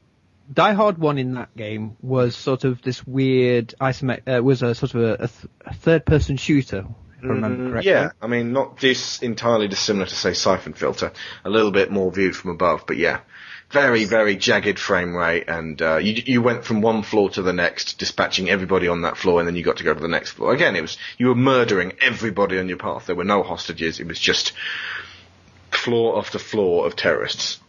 Die Hard one in that game was sort of this weird isomet- uh, was a sort of a, a, th- a third-person shooter. If I remember Mm, correctly. Yeah, I mean, not dis entirely dissimilar to say Syphon Filter, a little bit more viewed from above, but yeah, very very jagged frame rate, and uh, you you went from one floor to the next, dispatching everybody on that floor, and then you got to go to the next floor. Again, it was you were murdering everybody on your path. There were no hostages. It was just floor after floor of terrorists.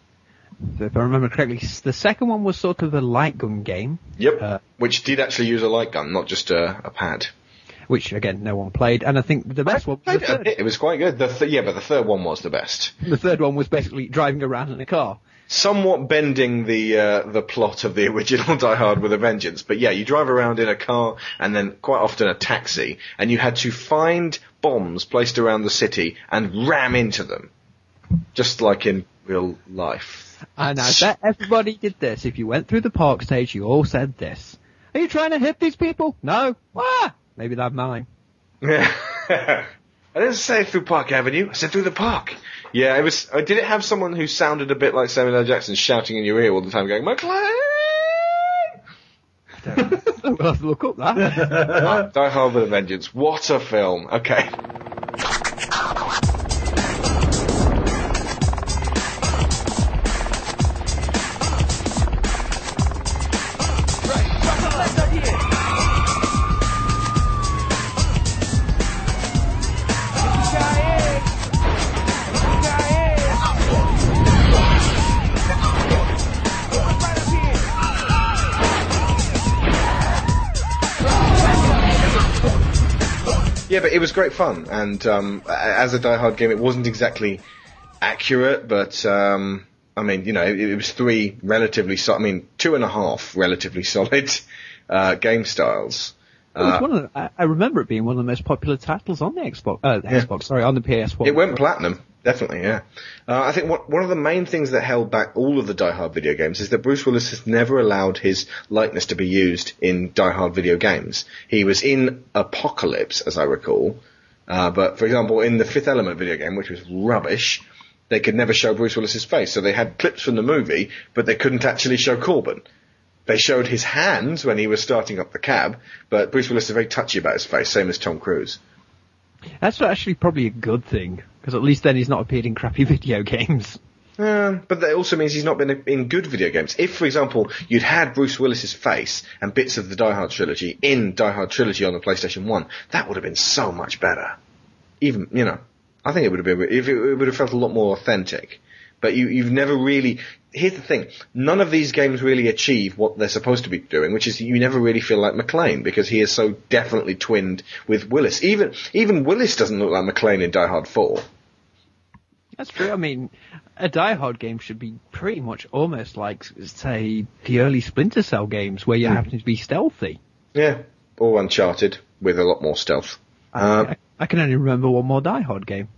So if I remember correctly, the second one was sort of a light gun game, Yep, Uh, which did actually use a light gun, not just a, a pad. which again no one played, and I think the best one was the. It was quite good. The th- yeah, but the third one was the best. The third one was basically driving around in a car. somewhat bending the uh, the plot of the original Die Hard with a Vengeance. But yeah, you drive around in a car and then quite often a taxi, and you had to find bombs placed around the city and ram into them, just like in real life. And I bet everybody did this. If you went through the park stage, you all said this. Are you trying to hit these people? No. Ah! Maybe that's mine. Yeah. I didn't say through Park Avenue. I said through the park. Yeah, it was. Uh, did it have someone who sounded a bit like Samuel L. Jackson shouting in your ear all the time, going McClane? we'll have to look up that. Die Hard with a Vengeance. What a film. Okay. Yeah, but it was great fun, and um, as a Die Hard game, it wasn't exactly accurate, but um, I mean, you know, it, it was three relatively, so- I mean, two and a half relatively solid uh, game styles. Uh, one of I, I remember it being one of the most popular titles on the Xbox. Uh, the Yeah. Xbox, sorry, on the PS1. It went platinum, definitely, yeah. Uh, I think what, one of the main things that held back all of the Die Hard video games is that Bruce Willis has never allowed his likeness to be used in Die Hard video games. He was in Apocalypse, as I recall, uh, but for example, in the Fifth Element video game, which was rubbish, they could never show Bruce Willis's face, so they had clips from the movie, but they couldn't actually show Korben. They showed his hands when he was starting up the cab, but Bruce Willis is very touchy about his face, same as Tom Cruise. That's actually probably a good thing, because at least then he's not appeared in crappy video games. Um, but that also means he's not been in good video games. If, for example, you'd had Bruce Willis's face and bits of the Die Hard trilogy in Die Hard trilogy on the PlayStation One, that would have been so much better. Even you know, I think it would have been. It would have felt a lot more authentic. But you, you've never really. Here's the thing: none of these games really achieve what they're supposed to be doing, which is you never really feel like McClane because he is so definitely twinned with Willis. Even even Willis doesn't look like McClane in Die Hard Four. That's true. I mean, a Die Hard game should be pretty much almost like, say, the early Splinter Cell games where you Hmm. have to be stealthy. Yeah, or Uncharted with a lot more stealth. Um, I, I can only remember one more Die Hard game.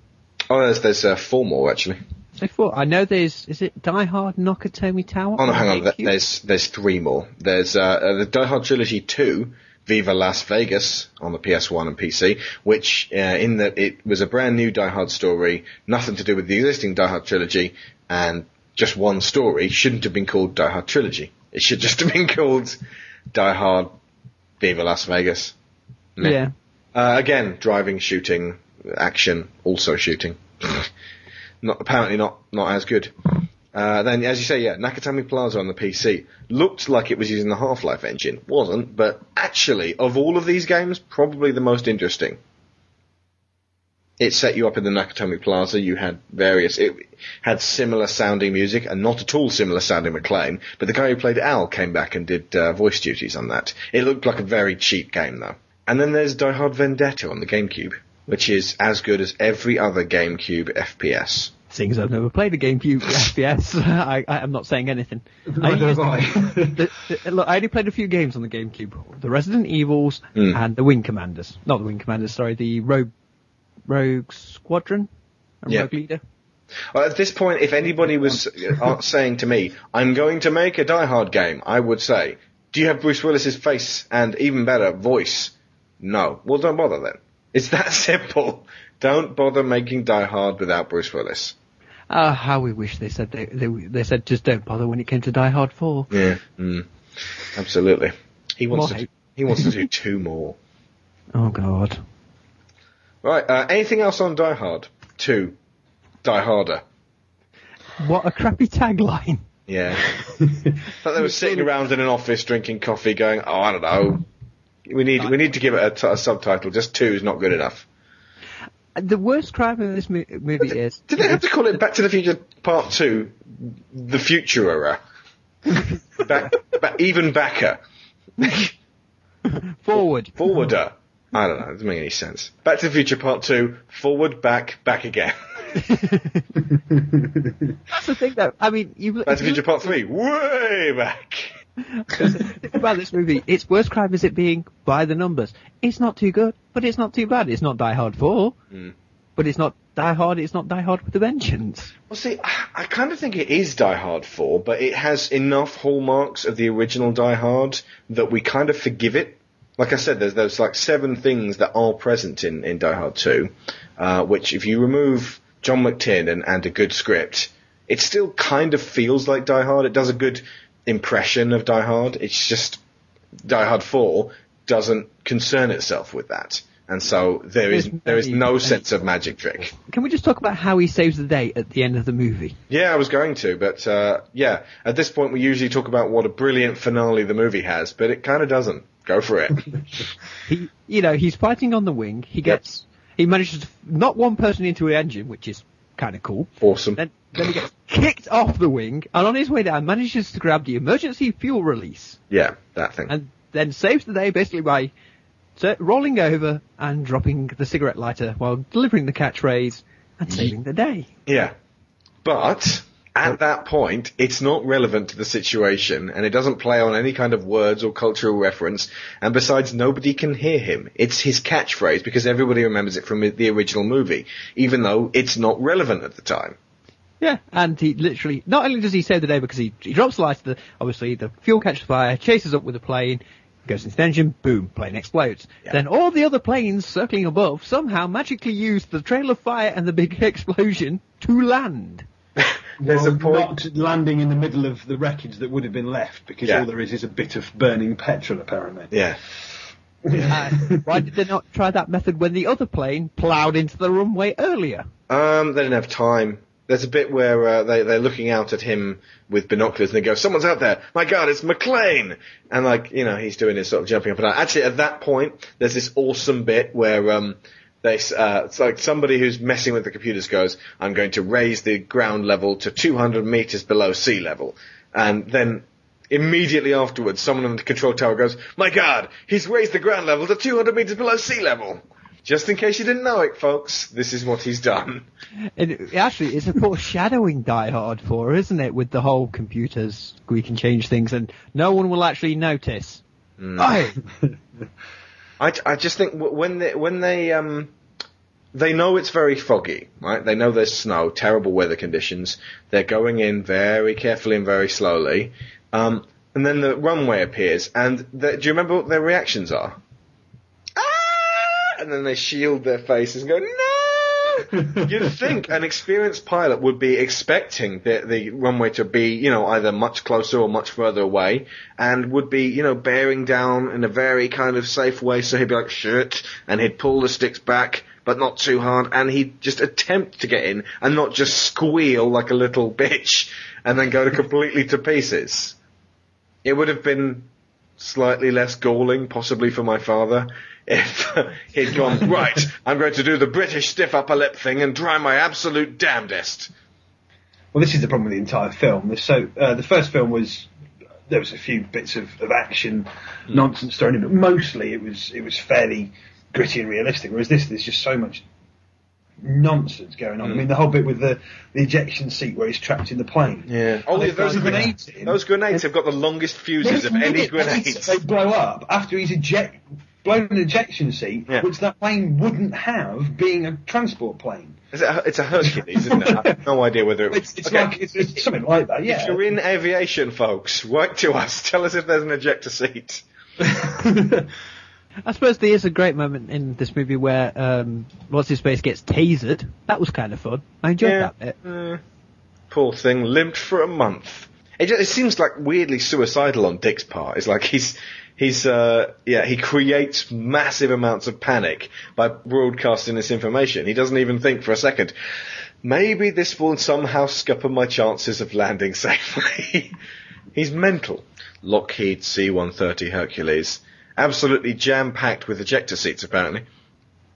oh, there's there's uh, four more actually. I thought I know there's is it Die Hard Nakatomi Tower? Oh no, hang on. There's there's three more. There's uh, uh, the Die Hard trilogy two, Viva Las Vegas on the PS1 and PC, which uh, in that it was a brand new Die Hard story, nothing to do with the existing Die Hard trilogy, and just one story. Shouldn't have been called Die Hard trilogy. It should just have been called Die Hard Viva Las Vegas. Yeah. Uh, again, driving, shooting, action, also shooting. not apparently not not as good. Uh, then, as you say, yeah, Nakatomi Plaza on the PC looked like it was using the Half-Life engine. Wasn't, but actually, of all of these games, probably the most interesting. It set you up in the Nakatomi Plaza. You had various. It had similar sounding music and not at all similar sounding McClane. But the guy who played Al came back and did uh, voice duties on that. It looked like a very cheap game though. And then there's Die Hard Vendetta on the GameCube, which is as good as every other GameCube FPS. Seeing as I've never played a GameCube FPS, I, I, I'm not saying anything. I, Neither I. the, the, look, I only played a few games on the GameCube: the Resident Evils Hmm. and the Wing Commanders. Not the Wing Commanders, sorry, the Rogue Rogue Squadron, and Yeah. Rogue Leader. Well, at this point, if anybody was uh, saying to me, "I'm going to make a Die Hard game," I would say, "Do you have Bruce Willis's face and even better voice?" No. Well, don't bother then. It's that simple. Don't bother making Die Hard without Bruce Willis. Ah, how we wish they said they, they they said just don't bother when it came to Die Hard Four. Yeah. Mm. Absolutely. He wants More to. hate. He wants to do two more. Oh God. Right. Uh, anything else on Die Hard? Two. Die Harder. What a crappy tagline. Yeah. Thought they were sitting around in an office drinking coffee, going, "Oh, I don't know. We need we need to give it a, t- a subtitle. Just two is not good enough." The worst crime in this mo- movie is Did they have to call it Back to the Future Part Two, the Future Era? back, back, even backer, forward. forwarder. I don't know. It doesn't make any sense. Back to the Future Part Two, forward, back, back again. That's the thing though. I mean. You, Back to the Future Part Three, way back. Think about this movie. Its worst crime is it being by the numbers. It's not too good, but it's not too bad. It's not Die Hard 4, but it's not Die Hard. It's not Die Hard with a Vengeance. Well, see, I- I kind of think it is Die Hard 4, but it has enough hallmarks of the original Die Hard that we kind of forgive it. Like I said, there's there's like seven things that are present in, in Die Hard 2, uh, which if you remove John McTiernan and a good script, it still kind of feels like Die Hard. It does a good impression of Die Hard. It's just Die Hard 4 doesn't concern itself with that. And so there is there is no sense of magic trick. Can we just talk about how he saves the day at the end of the movie? Yeah, I was going to, but uh, yeah, at this point we usually talk about what a brilliant finale the movie has, but it kind of doesn't. Go for it. He, you know, he's fighting on the wing. He gets, he manages to knock one person into an engine, which is kind of cool. awesome. Then, then he gets kicked off the wing, and on his way down manages to grab the emergency fuel release, Yeah, that thing. and then saves the day basically by rolling over and dropping the cigarette lighter while delivering the catchphrase and saving the day. Yeah. But at that point, it's not relevant to the situation, and it doesn't play on any kind of words or cultural reference, and besides, nobody can hear him. It's his catchphrase because everybody remembers it from the original movie, even though it's not relevant at the time. Yeah, and he literally, not only does he save the day because he, he drops the lighter, the, obviously the fuel catches fire, chases up with the plane, goes into the engine, boom, plane explodes. Then all the other planes circling above somehow magically use the trail of fire and the big explosion to land. There's Well, a point. Not landing in the middle of the wreckage that would have been left because Yeah. all there is is a bit of burning petrol, apparently. Yeah. Uh, why did they not try that method when the other plane ploughed into the runway earlier? Um, they didn't have time. There's a bit where uh, they they're looking out at him with binoculars and they go, "Someone's out there! My God, it's McClane!" And like you know, he's doing his sort of jumping up and down. Actually, at that point, there's this awesome bit where um, they s- uh, it's like somebody who's messing with the computers goes, "I'm going to raise the ground level to 200 meters below sea level," and then. Immediately afterwards, someone in the control tower goes, My god, he's raised the ground level to 200 meters below sea level. Just in case you didn't know it, folks, this is what he's done. And it, actually, it's a foreshadowing Die Hard for, isn't it? With the whole computers, we can change things and no one will actually notice. Aye. I, I just think when they, when they, um, they know it's very foggy, right? They know there's snow, terrible weather conditions. They're going in very carefully and very slowly. Um, and then the runway appears, and the, do you remember what their reactions are? Ah! And then they shield their faces and go, no! You'd think an experienced pilot would be expecting the, the runway to be, you know, either much closer or much further away, and would be, you know, bearing down in a very kind of safe way. So he'd be like, shit, and he'd pull the sticks back, but not too hard, and he'd just attempt to get in and not just squeal like a little bitch and then go to completely to pieces. It would have been slightly less galling, possibly for my father, if he'd gone, right, I'm going to do the British stiff upper lip thing and try my absolute damnedest. Well, this is the problem with the entire film. So uh, the first film was there was a few bits of, of action, nonsense thrown in, but mostly it was it was fairly gritty and realistic. Whereas this, there's just so much nonsense going on. I mm. mean, the whole bit with the, the ejection seat where he's trapped in the plane. Yeah. Oh, yeah, those grenades. in. Those grenades have got the longest fuses of any grenades. They blow up after he's eject blown an ejection seat, Yeah. which that plane wouldn't have, being a transport plane. Is it a, it's a Hercules, isn't it? I have no idea whether it It's, it's Okay. like it's, it's something like that. Yeah. If you're in aviation, folks, write to us. Tell us if there's an ejector seat. I suppose there is a great moment in this movie where um, what's his face gets tasered. That was kind of fun. I enjoyed Yeah. that bit. Uh, poor thing, limped for a month. It, ju- it seems like weirdly suicidal on Dick's part. It's like he's he's uh, yeah he creates massive amounts of panic by broadcasting this information. He doesn't even think for a second. Maybe this will somehow scupper my chances of landing safely. he's mental. Lockheed C-130 Hercules, absolutely jam-packed with ejector seats apparently.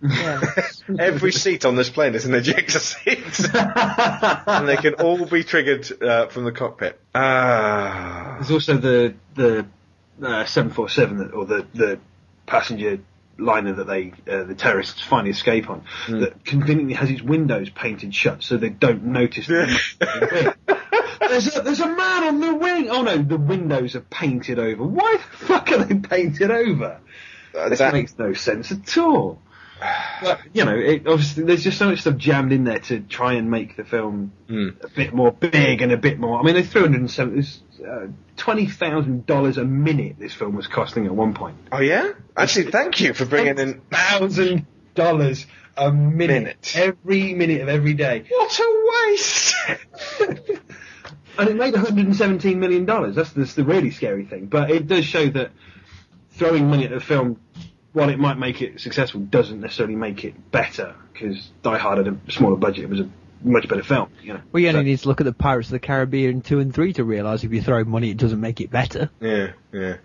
Every seat on this plane is an ejector seat, and they can all be triggered uh, from the cockpit. Ah, There's also the the uh, 747 or the the passenger liner that they uh, the terrorists finally escape on that conveniently has its windows painted shut so they don't notice. the there's a, there's a man on the wing. Oh no, the windows are painted over. Why the fuck are they painted over? Uh, This that- makes no sense at all. But you know, it, obviously, there's just so much stuff jammed in there to try and make the film Hmm. a bit more big and a bit more. I mean, they three hundred and seventy uh, twenty thousand dollars a minute. This film was costing at one point. oh yeah. Actually, thank you for bringing in. thousand dollars a minute, Minute. every minute of every day, What a waste! and it made one hundred and seventeen million dollars. That's, that's the really scary thing. But it does show that throwing money at a film, while it might make it successful, doesn't necessarily make it better. Because Die Hard had a smaller budget; it was a much better film. You know. Well, you only So- need to look at the Pirates of the Caribbean 2 and 3 to realise if you throw money, it doesn't make it better. yeah, yeah,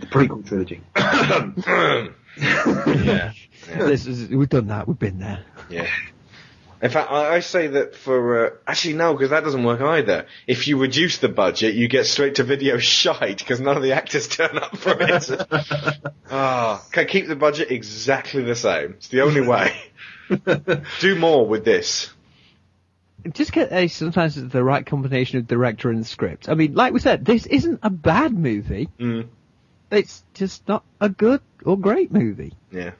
the prequel trilogy. yeah, This is, we've done that, we've been there. yeah. In fact, I, I say that for uh, actually no, because that doesn't work either. If you reduce the budget, you get straight to video shite because none of the actors turn up for it. Ah, okay, keep the budget exactly the same. It's the only way. Do more with this. Just get a, sometimes it's the right combination of director and script. I mean, like we said, this isn't a bad movie. Mm. It's just not a good or great movie. Yeah.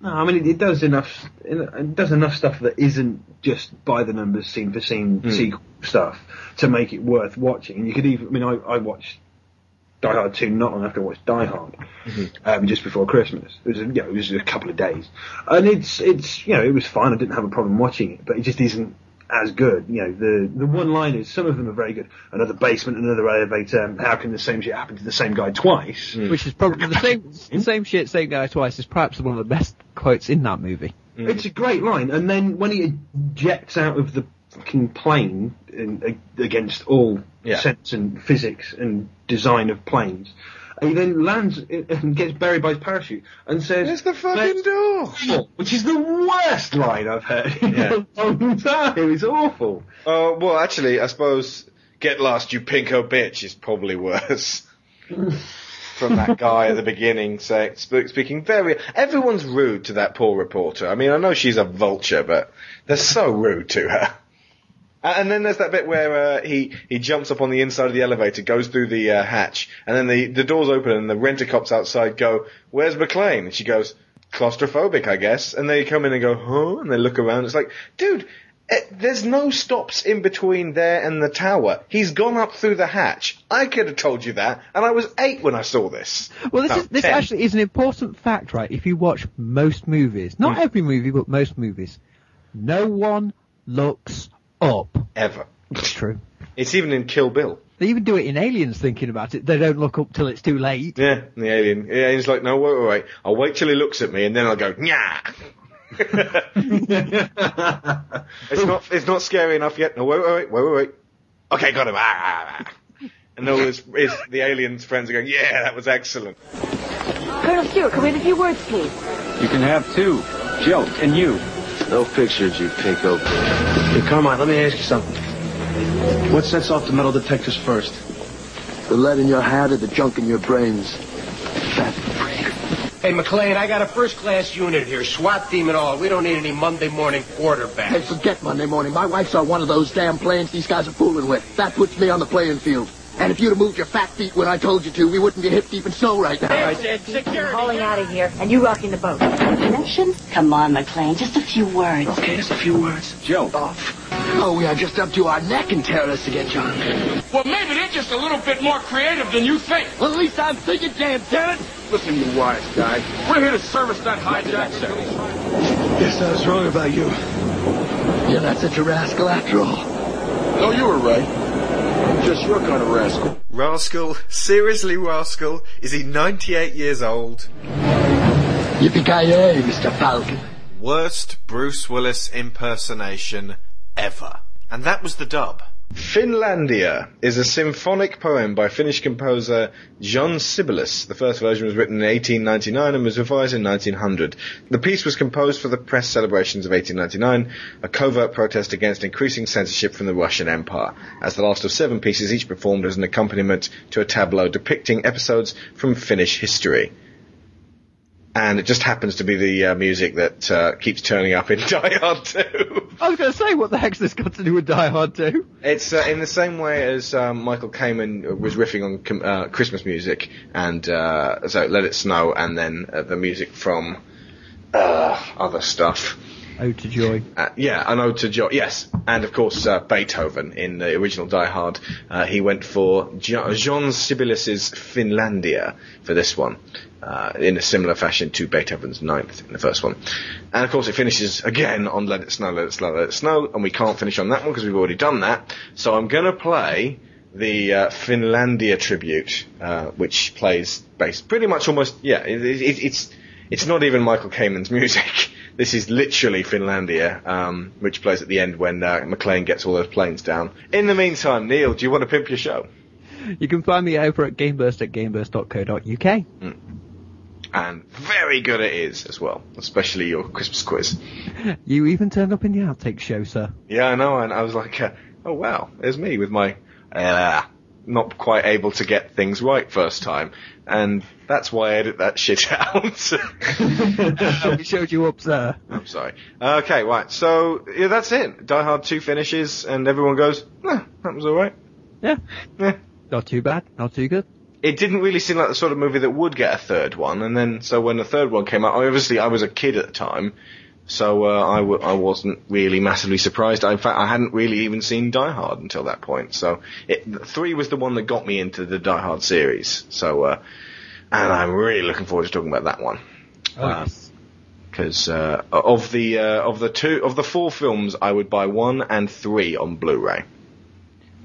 No, I mean it, it does enough. It does enough stuff that isn't just by the numbers, scene for scene sequel stuff to make it worth watching. And you could even. I mean, I, I watched Die Hard two not long after I watched Die Hard, um, just before Christmas. It was a, you know, it was a couple of days, and it's it's you know it was fine. I didn't have a problem watching it, but it just isn't as good. You know, the the one liners, some of them are very good. Another basement, another elevator. um, How can the same shit happen to the same guy twice? Which is probably the same, the same shit, same guy twice is perhaps one of the best quotes in that movie. It's a great line, and then when he ejects out of the fucking plane in, against all Yeah. sense and physics and design of planes, he then lands and gets buried by his parachute and says, There's the fucking door. Which is the worst line I've heard in Yeah. a long time. It's awful. Uh, well, actually, I suppose "Get Lost, you pinko bitch" is probably worse. From that guy at the beginning, say, speaking very. Everyone's rude to that poor reporter. I mean, I know she's a vulture, but they're so rude to her. A- And then there's that bit where uh, he he jumps up on the inside of the elevator, goes through the uh, hatch, and then the the doors open, and the renter cops outside go, "Where's McClane?" And she goes, "Claustrophobic, I guess." And they come in and go, "Huh?" And they look around. It's like, dude, eh, there's no stops in between there and the tower. He's gone up through the hatch. I could have told you that, and I was eight when I saw this. Well, this, No, is, this 10. actually is an important fact, right? If you watch most movies, not every movie, but most movies, no one looks up. ever. It's true. It's even in Kill Bill. They even do it in Aliens thinking about it. They don't look up till it's too late. Yeah, the alien. Yeah, he's like, no, wait, wait, wait. I'll wait till he looks at me, and then I'll go, nah. it's not it's not scary enough yet. No, wait, wait, wait, wait, wait, wait. Okay, got him. Ah, ah, ah. And all his, his the aliens' friends are going, yeah, that was excellent. Colonel Stuart, can we have a few words, please? You can have two. Joe, and you. No pictures, you pinko. Hey, Carmine, let me ask you something. What sets off the metal detectors first? The lead in your hat or the junk in your brains? Fat freak. Hey, McClane, I got a first-class unit here, SWAT team and all. We don't need any Monday morning quarterbacks. Hey, forget Monday morning. My wife's on one of those damn planes these guys are fooling with. That puts me on the playing field. And if you'd have moved your fat feet when I told you to, we wouldn't be hip deep in snow right now. We're hauling out of here, and you rocking the boat. Connections? Come on, McClane, just a few words. Okay, just a few words. Joe. Off. Oh, we are just up to our neck in terrorists again, John. Well, maybe they're just a little bit more creative than you think. Well, at least I'm thinking, damn terrorists. Listen, you wise guy. We're here to service that hijack set. Guess I was wrong about you. You're not such a rascal after all. No, you were right. Just your kind of rascal. Rascal, seriously, Rascal, is he 98 years old? Yippee-ki-yay, Mr. Falcon. Worst Bruce Willis impersonation ever. And that was the dub. Finlandia is a symphonic poem by Finnish composer Jean Sibelius. The first version was written in 1899 and was revised in 1900. The piece was composed for the press celebrations of 1899, a covert protest against increasing censorship from the Russian Empire, as the last of seven pieces each performed as an accompaniment to a tableau depicting episodes from Finnish history. And it just happens to be the uh, music that uh, keeps turning up in Die Hard 2. I was going to say, what the heck's this got to do with Die Hard 2? It's uh, in the same way as um, Michael Kamen was riffing on uh, Christmas music, and uh, so Let It Snow, and then uh, the music from uh, other stuff. Ode to Joy. Uh, yeah, an ode to Joy. Yes, and of course uh, Beethoven in the original Die Hard. Uh, he went for Jean Sibelius's Finlandia for this one, uh, in a similar fashion to Beethoven's Ninth in the first one. And of course, it finishes again on Let It Snow, Let It Snow, Let It Snow, and we can't finish on that one because we've already done that. So I'm going to play the uh, Finlandia tribute, uh, which plays based pretty much almost yeah. It, it, it's it's not even Michael Kamen's music. This is literally Finlandia, um, which plays at the end when uh, McClane gets all those planes down. In the meantime, Neil, do you want to pimp your show? You can find me over at gameburst at gameburst.co.uk. And very good it is as well, especially your Christmas quiz. You even turned up in the outtake show, sir. Yeah, I know, and I was like, uh, oh wow, there's me with my uh, not quite able to get things right first time, and that's why I edit that shit out. we showed you up, sir. I'm sorry. Okay, right. So yeah, that's it. Die Hard two finishes, and everyone goes, nah, that was all right. Yeah. Yeah. Not too bad, not too good. It didn't really seem like the sort of movie that would get a third one, and then so when the third one came out, obviously I was a kid at the time, so uh, I w- I wasn't really massively surprised. In fact, I hadn't really even seen Die Hard until that point. So it, three was the one that got me into the Die Hard series. So, uh, and I'm really looking forward to talking about that one. Oh. Because uh, of the uh, of the two of the four films, I would buy one and three on Blu-ray.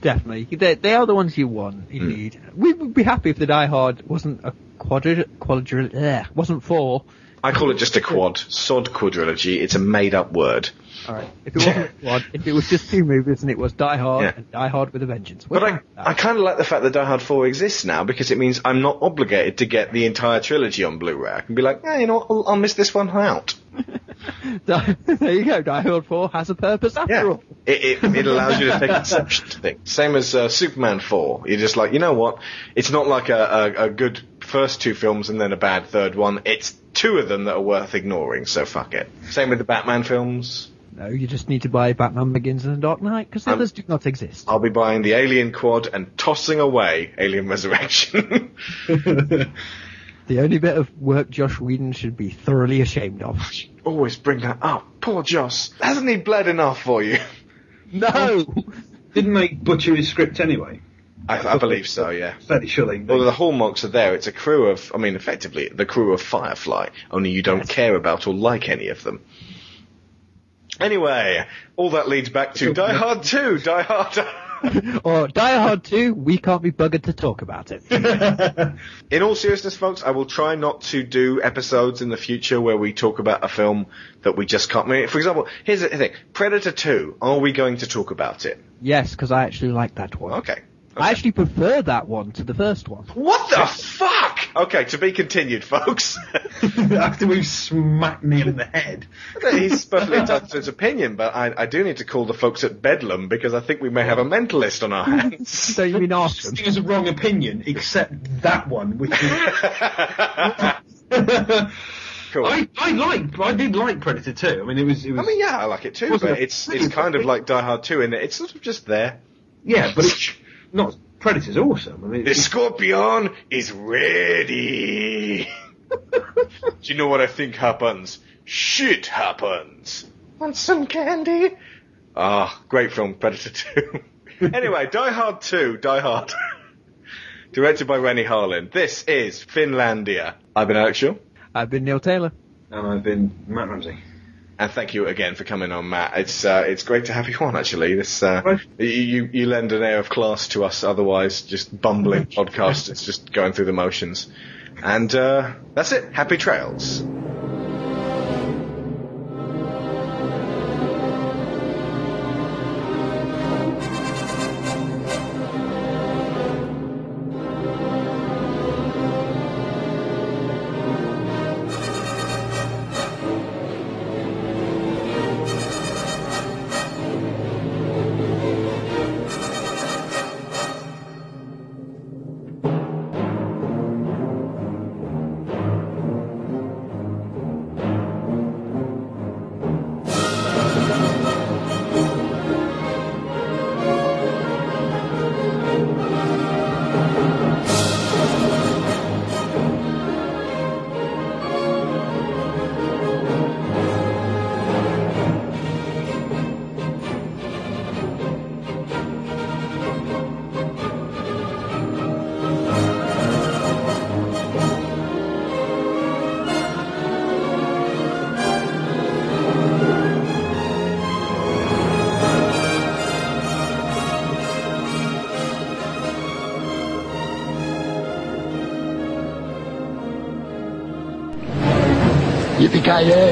Definitely. They, they are the ones you want, indeed. We would be happy if the Die Hard wasn't a quadri, quadri, ugh, wasn't four. I call it just a quad. Sod quadrilogy. It's a made-up word. Alright. If it wasn't a quad, if it was just two movies and it was Die Hard Yeah. and Die Hard with a Vengeance. But I, I kind of like the fact that Die Hard 4 exists now because it means I'm not obligated to get the entire trilogy on Blu-ray. I can be like, eh, you know what, I'll, I'll miss this one out. Die- there you go, Die Hard 4 has a purpose after Yeah. all. It, it, it allows you to take exception to things. Same as uh, Superman 4. You're just like, you know what? It's not like a, a, a good first two films and then a bad third one. It's two of them that are worth ignoring, so fuck it. Same with the Batman films. No, you just need to buy Batman Begins and The Dark Knight, because the Um, others do not exist. I'll be buying the Alien Quad and tossing away Alien Resurrection. The only bit of work Joss Whedon should be thoroughly ashamed of. Always bring that up. Poor Joss. Hasn't he bled enough for you? No! Didn't they butcher his script anyway? I, I believe so, yeah. Fairly surely. Well, the hallmarks are there. It's a crew of, I mean, effectively, the crew of Firefly, only you don't care about or like any of them. Anyway, all that leads back to Die Hard 2, Die Hard. or Die Hard 2, we can't be buggered to talk about it. In all seriousness, folks, I will try not to do episodes in the future where we talk about a film that we just can't. I mean, for example, here's the thing: Predator Two. Are we going to talk about it? yes, because I actually like that one. Okay. I actually prefer that one to the first one. What the fuck? Okay, to be continued, folks. After we've smacked Neil in the head. He's perfectly entitled to his opinion, but I, I do need to call the folks at Bedlam because I think we may have a mentalist on our hands. Don't you mean awesome? It was a wrong opinion, except that one, which is. Cool. I, I like, I did like Predator 2. I mean, it was, it was. I mean, yeah, I like it too, Wasn't but it's it's kind of like Die Hard 2 in that it's sort of just there. Yeah, but it's not. Predator's awesome. I mean, The scorpion is ready. Do you know what I think happens? Shit happens. Want some candy? Ah, great film, Predator 2. anyway, Die Hard 2, Die Hard. Directed by Renny Harlin. This is Finlandia. I've been Alex Shaw. I've been Neil Taylor. and I've been Matt Ramsey. And thank you again for coming on, Matt. It's uh, it's great to have you on. Actually, this uh, you you- you lend an air of class to us. Otherwise, just bumbling podcast. It's just going through the motions. And uh, that's it. Happy trails. Mr. Falcon.